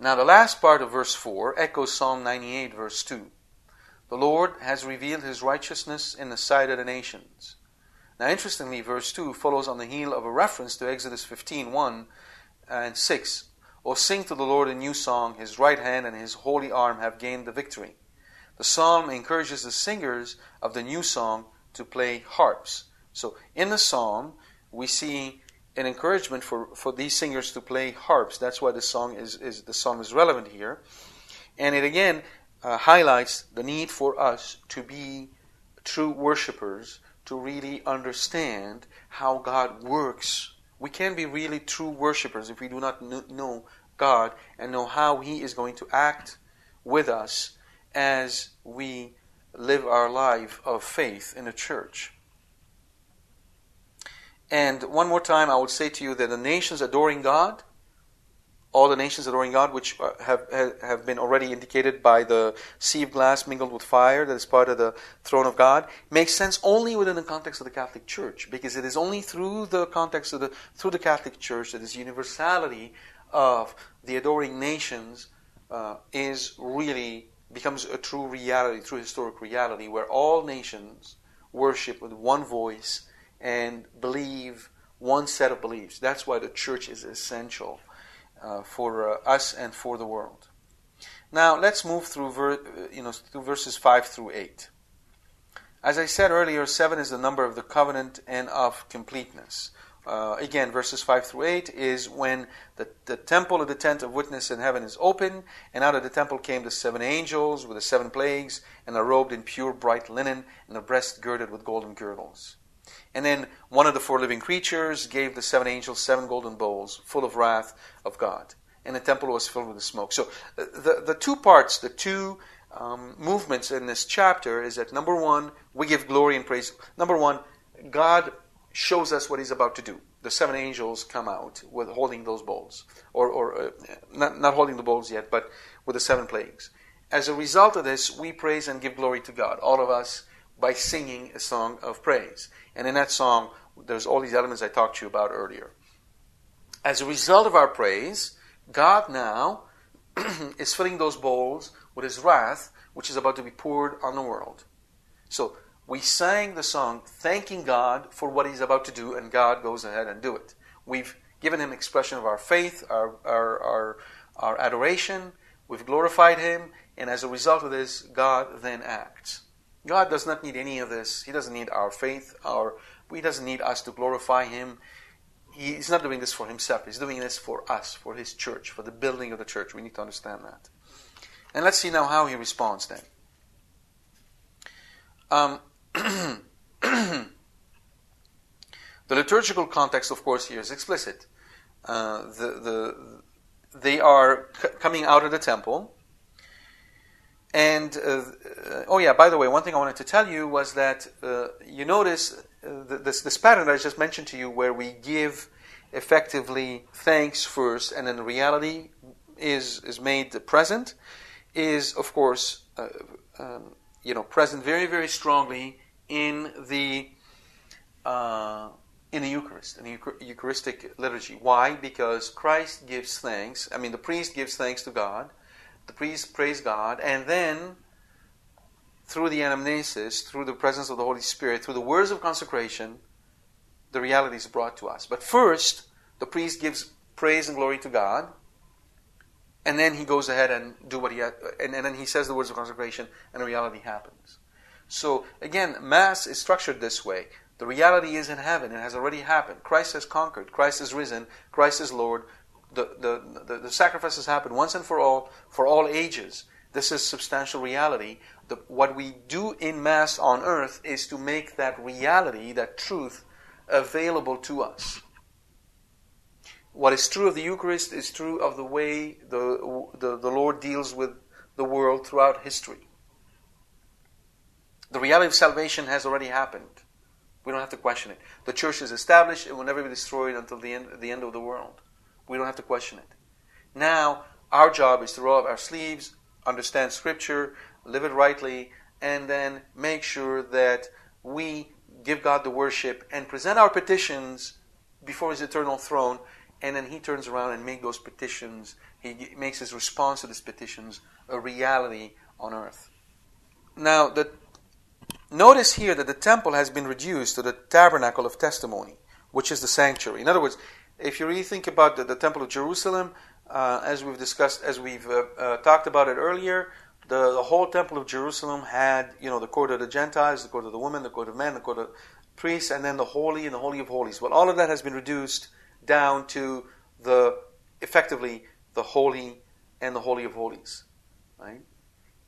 Now, the last part of verse 4 echoes Psalm 98, verse 2. The Lord has revealed his righteousness in the sight of the nations. Now, interestingly, verse 2 follows on the heel of a reference to Exodus 15 1 and 6. Or sing to the Lord a new song, his right hand and his holy arm have gained the victory. The psalm encourages the singers of the new song to play harps. So, in the psalm, we see an encouragement for, for these singers to play harps. That's why the song is, is the song is relevant here. And it again uh, highlights the need for us to be true worshippers, to really understand how God works. We can't be really true worshippers if we do not know God and know how He is going to act with us as we live our life of faith in the church. And one more time, I would say to you that the nations adoring God all the nations adoring God, which uh, have, have been already indicated by the sea of glass mingled with fire that is part of the throne of God, makes sense only within the context of the Catholic Church, because it is only through the context of the through the Catholic Church that this universality of the adoring nations uh, is really becomes a true reality, true historic reality, where all nations worship with one voice and believe one set of beliefs. That's why the church is essential uh, for uh, us and for the world. Now let's move through, ver- you know, through verses five through eight. As I said earlier, seven is the number of the covenant and of completeness. uh, again, verses 5 through 8, is when the, the temple of the tent of witness in heaven is open, and out of the temple came the seven angels with the seven plagues, and are robed in pure bright linen, and their breast girded with golden girdles. And then one of the four living creatures gave the seven angels seven golden bowls full of wrath of God. And the temple was filled with the smoke. So uh, the, the two parts, the two um, movements in this chapter is that number one, we give glory and praise. Number one, God shows us what he's about to do. The seven angels come out with holding those bowls, or, or uh, not, not holding the bowls yet, but with the seven plagues. As a result of this, we praise and give glory to God, all of us, by singing a song of praise. And in that song, there's all these elements I talked to you about earlier. As a result of our praise, God now (clears throat) is filling those bowls with his wrath, which is about to be poured on the world. So we sang the song thanking God for what He's about to do, and God goes ahead and do it. We've given Him expression of our faith, our, our, our, our adoration. We've glorified Him, and as a result of this, God then acts. God does not need any of this. He doesn't need our faith. Our He doesn't need us to glorify Him. He's not doing this for Himself. He's doing this for us, for His church, for the building of the church. We need to understand that. And let's see now how He responds then. Um, (clears throat) the liturgical context, of course, here is explicit. Uh, the, the, they are c- coming out of the temple. And, uh, uh, oh yeah, by the way, one thing I wanted to tell you was that uh, you notice uh, this, this pattern that I just mentioned to you where we give effectively thanks first and then reality is, is made present is, of course, uh, um, you know, present very, very strongly in the uh, in the Eucharist, in the Eucharistic liturgy. Why? Because Christ gives thanks. I mean, the priest gives thanks to God. The priest prays God, and then through the anamnesis, through the presence of the Holy Spirit, through the words of consecration, the reality is brought to us. But first, the priest gives praise and glory to God, and then he goes ahead and do what he and, and then he says the words of consecration, and the reality happens. So again, Mass is structured this way. The reality is in heaven. It has already happened. Christ has conquered. Christ is risen. Christ is Lord. The, the, the, the sacrifice has happened once and for all, for all ages. This is substantial reality. The, what we do in Mass on earth is to make that reality, that truth, available to us. What is true of the Eucharist is true of the way the, the, the Lord deals with the world throughout history. The reality of salvation has already happened. We don't have to question it. The church is established, it will never be destroyed until the end, the end of the world. We don't have to question it. Now, our job is to roll up our sleeves, understand Scripture, live it rightly, and then make sure that we give God the worship and present our petitions before His eternal throne, and then He turns around and makes those petitions, He makes His response to these petitions a reality on earth. Now, the Notice here that the temple has been reduced to the tabernacle of testimony, which is the sanctuary. In other words, if you really think about the, the temple of Jerusalem, uh, as we've discussed, as we've uh, uh, talked about it earlier, the, the, whole temple of Jerusalem had, you know, the court of the Gentiles, the court of the women, the court of men, the court of priests, and then the holy and the holy of holies. Well, all of that has been reduced down to the effectively the holy and the holy of holies, right?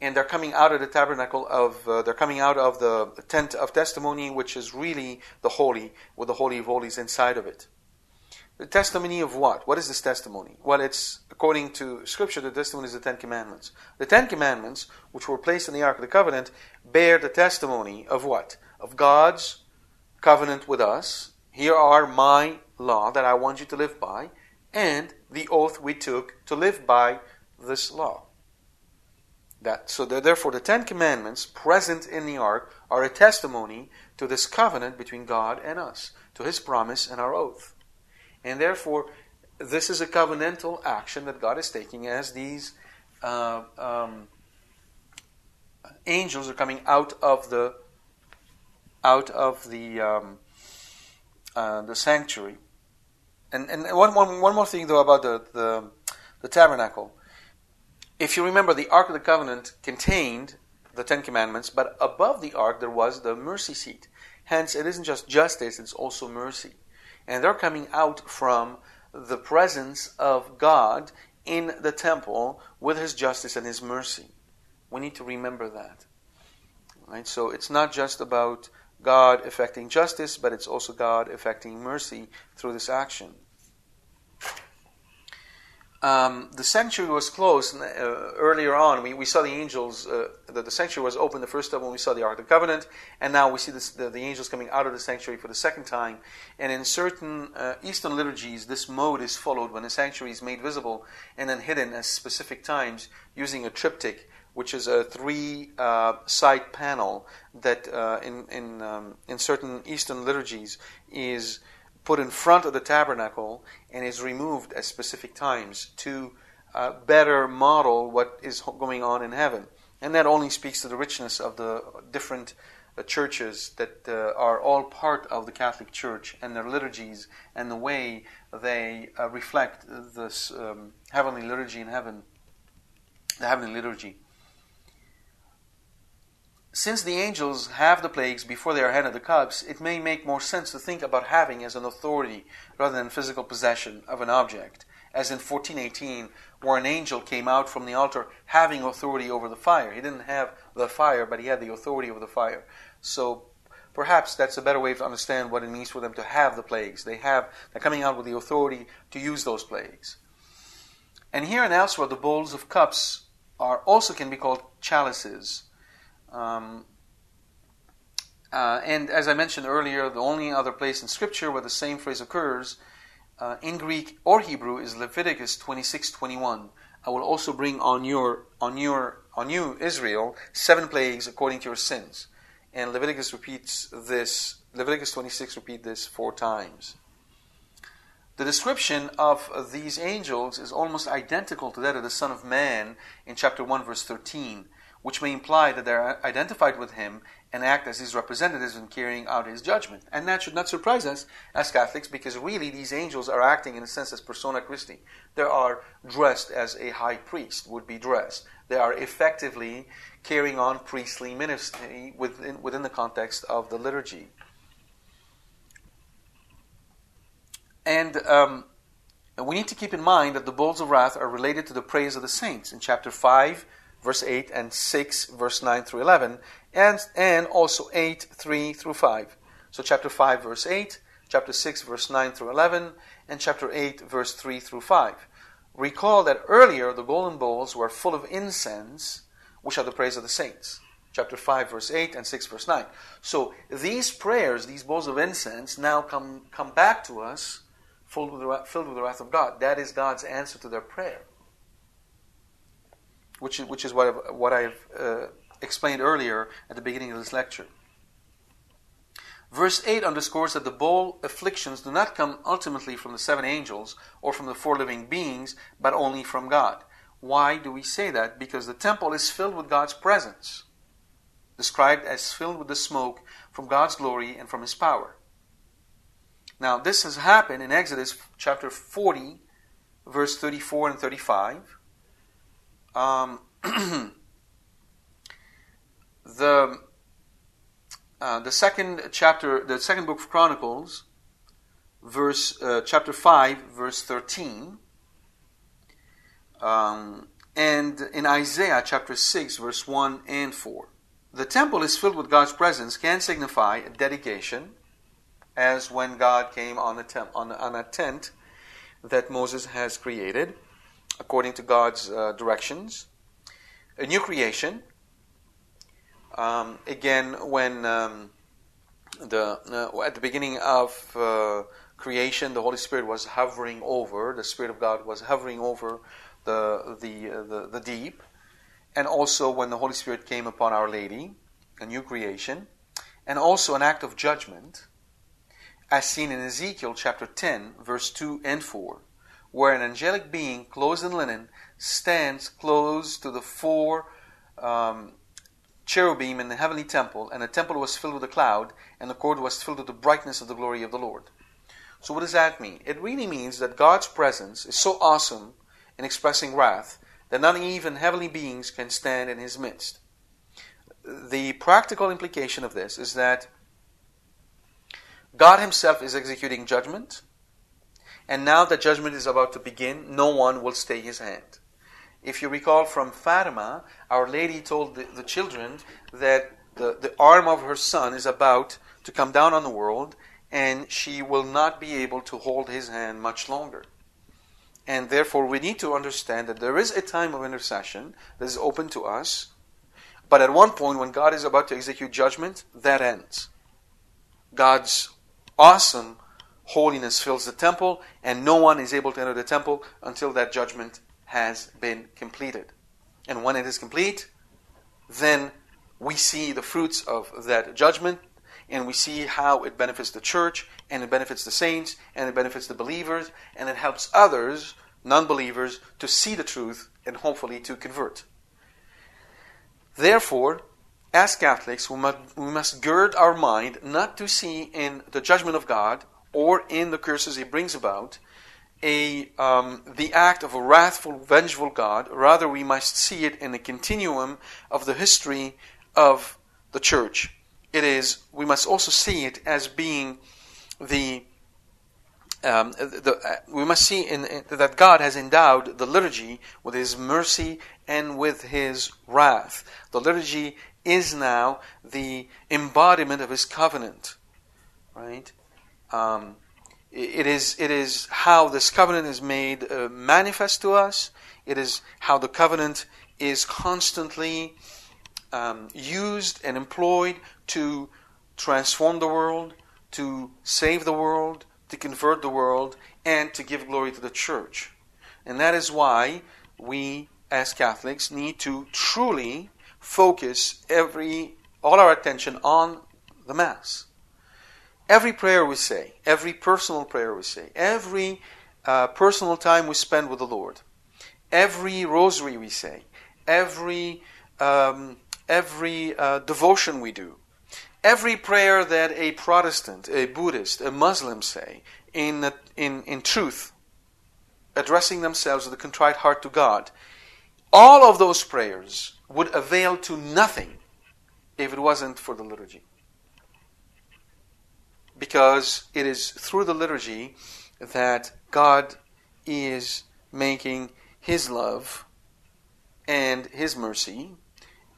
and they're coming out of the tabernacle of uh, they're coming out of the tent of testimony which is really the holy with the holy of holies inside of it the testimony of what? What is this testimony? Well it's according to scripture the testimony is the ten commandments. The ten commandments which were placed in the ark of the covenant bear the testimony of what? Of god's covenant with us. Here are my law that i want you to live by and the oath we took to live by this law. That so therefore the Ten Commandments present in the ark are a testimony to this covenant between God and us, to His promise and our oath, and therefore this is a covenantal action that God is taking as these uh, um, angels are coming out of the out of the um, uh, the sanctuary. And and one, one, one more thing though about the, the, the tabernacle if you remember, the Ark of the Covenant contained the Ten Commandments, but above the Ark there was the mercy seat. Hence, it isn't just justice, it's also mercy. And they're coming out from the presence of God in the temple with His justice and His mercy. We need to remember that. Right? So it's not just about God effecting justice, but it's also God effecting mercy through this action. Um, the sanctuary was closed uh, earlier on. We, we saw the angels, uh, the, the sanctuary was open the first time when we saw the Ark of the Covenant, and now we see this, the, the, angels coming out of the sanctuary for the second time. And in certain uh, Eastern liturgies, this mode is followed when the sanctuary is made visible and then hidden at specific times using a triptych, which is a three uh, side panel that uh, in, in, um, in certain Eastern liturgies is put in front of the tabernacle and is removed at specific times to uh, better model what is going on in heaven. And that only speaks to the richness of the different uh, churches that uh, are all part of the Catholic Church and their liturgies and the way they uh, reflect this um, heavenly liturgy in heaven, the heavenly liturgy. Since the angels have the plagues before they are handed the cups, it may make more sense to think about having as an authority rather than physical possession of an object, as in 1418, where an angel came out from the altar having authority over the fire. He didn't have the fire, but he had the authority over the fire. So perhaps that's a better way to understand what it means for them to have the plagues. They have they're coming out with the authority to use those plagues. And here and elsewhere, the bowls of cups are also can be called chalices. Um, uh, and as I mentioned earlier, the only other place in Scripture where the same phrase occurs uh, in Greek or Hebrew is Leviticus 26:21. I will also bring on your on your on you Israel seven plagues according to your sins. And Leviticus repeats this. Leviticus 26 repeat this four times. The description of these angels is almost identical to that of the Son of Man in chapter 1 verse 13 which may imply that they're identified with him and act as his representatives in carrying out his judgment. And that should not surprise us as Catholics because really these angels are acting in a sense as persona Christi. They are dressed as a high priest would be dressed. They are effectively carrying on priestly ministry within, within the context of the liturgy. And um, we need to keep in mind that the bowls of wrath are related to the praise of the saints. In chapter 5, verse 8, and 6, verse 9 through 11, and, and also 8, 3 through 5. So, chapter 5, verse 8, chapter 6, verse 9 through 11, and chapter 8, verse 3 through 5. Recall that earlier the golden bowls were full of incense, which are the praise of the saints. Chapter 5, verse 8, and 6, verse 9. So, these prayers, these bowls of incense, now come, come back to us filled with, the, filled with the wrath of God. That is God's answer to their prayer which is, which is what I've, what I've uh, explained earlier at the beginning of this lecture. Verse 8 underscores that the bowl afflictions do not come ultimately from the seven angels or from the four living beings, but only from God. Why do we say that? Because the temple is filled with God's presence, described as filled with the smoke from God's glory and from His power. Now, this has happened in Exodus chapter 40, verse 34 and 35 um, (clears throat) the uh, the second chapter, the second book of Chronicles, verse uh, chapter five, verse thirteen, um, and in Isaiah chapter six, verse one and four. The temple is filled with God's presence can signify a dedication, as when God came on temp- on, on a tent that Moses has created according to God's uh, directions. A new creation. Um, again, when um, the uh, at the beginning of uh, creation, the Holy Spirit was hovering over. The Spirit of God was hovering over the the, uh, the the deep, and also when the Holy Spirit came upon Our Lady, a new creation, and also an act of judgment, as seen in Ezekiel chapter ten, verse two and four where an angelic being clothed in linen stands close to the four um, cherubim in the heavenly temple, and the temple was filled with a cloud, and the court was filled with the brightness of the glory of the Lord. So, what does that mean? It really means that God's presence is so awesome in expressing wrath that not even heavenly beings can stand in his midst. The practical implication of this is that God Himself is executing judgment, and now that judgment is about to begin, no one will stay His hand. If you recall from Fatima, Our Lady told the, the children that the, the arm of her son is about to come down on the world, and she will not be able to hold his hand much longer. And therefore, we need to understand that there is a time of intercession that is open to us, but at one point, when God is about to execute judgment, that ends. God's awesome holiness fills the temple, and no one is able to enter the temple until that judgment has been completed. And when it is complete, then we see the fruits of that judgment, and we see how it benefits the church, and it benefits the saints, and it benefits the believers, and it helps others, non believers, to see the truth and hopefully to convert. Therefore, as Catholics, we must, we must gird our mind not to see in the judgment of God or in the curses He brings about a, um, the act of a wrathful, vengeful God. Rather, we must see it in the continuum of the history of the church. It is, we must also see it as being the um, the, uh, we must see in, in, that God has endowed the liturgy with His mercy and with His wrath. The liturgy is now the embodiment of His covenant, right? Um, it is it is how this covenant is made uh, manifest to us. It is how the covenant is constantly um, used and employed to transform the world, to save the world, to convert the world, and to give glory to the church. And that is why we, as Catholics, need to truly focus every all our attention on the Mass. Every prayer we say, every personal prayer we say, every uh, personal time we spend with the Lord, every rosary we say, every um, every uh, devotion we do, every prayer that a Protestant, a Buddhist, a Muslim say in, in, in truth, addressing themselves with a contrite heart to God, all of those prayers would avail to nothing if it wasn't for the liturgy. Because it is through the liturgy that God is making His love and His mercy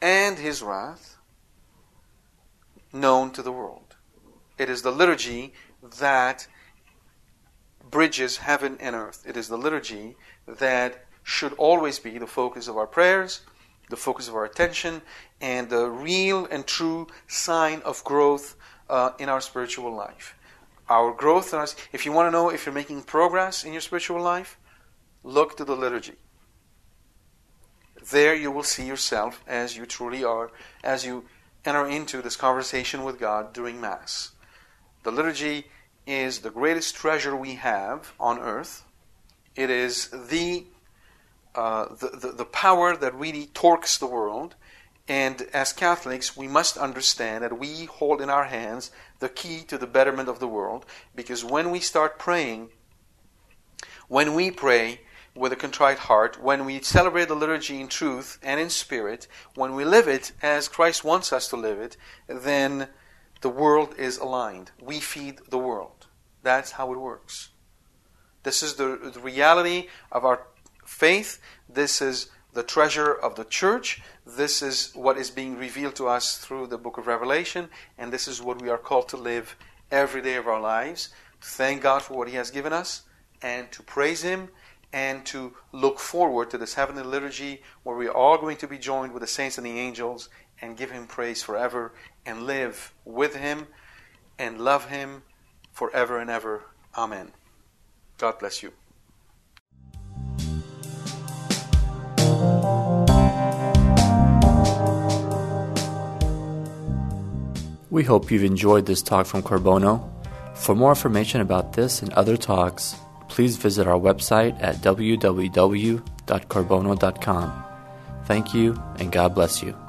and His wrath known to the world. It is the liturgy that bridges heaven and earth. It is the liturgy that should always be the focus of our prayers, the focus of our attention, and the real and true sign of growth uh, in our spiritual life. Our growth, if you want to know if you're making progress in your spiritual life, look to the liturgy. There you will see yourself as you truly are, as you enter into this conversation with God during Mass. The liturgy is the greatest treasure we have on earth. It is the, uh, the, the, the power that really torques the world. And as Catholics, we must understand that we hold in our hands the key to the betterment of the world because when we start praying, when we pray with a contrite heart, when we celebrate the liturgy in truth and in spirit, when we live it as Christ wants us to live it, then the world is aligned. We feed the world. That's how it works. This is the, the reality of our faith. This is the treasure of the church. This is what is being revealed to us through the book of Revelation. And this is what we are called to live every day of our lives to thank God for what He has given us and to praise Him and to look forward to this heavenly liturgy where we are all going to be joined with the saints and the angels and give Him praise forever and live with Him and love Him forever and ever. Amen. God bless you. We hope you've enjoyed this talk from Qorbono. For more information about this and other talks, please visit our website at www.qorbono.com. Thank you, and God bless you.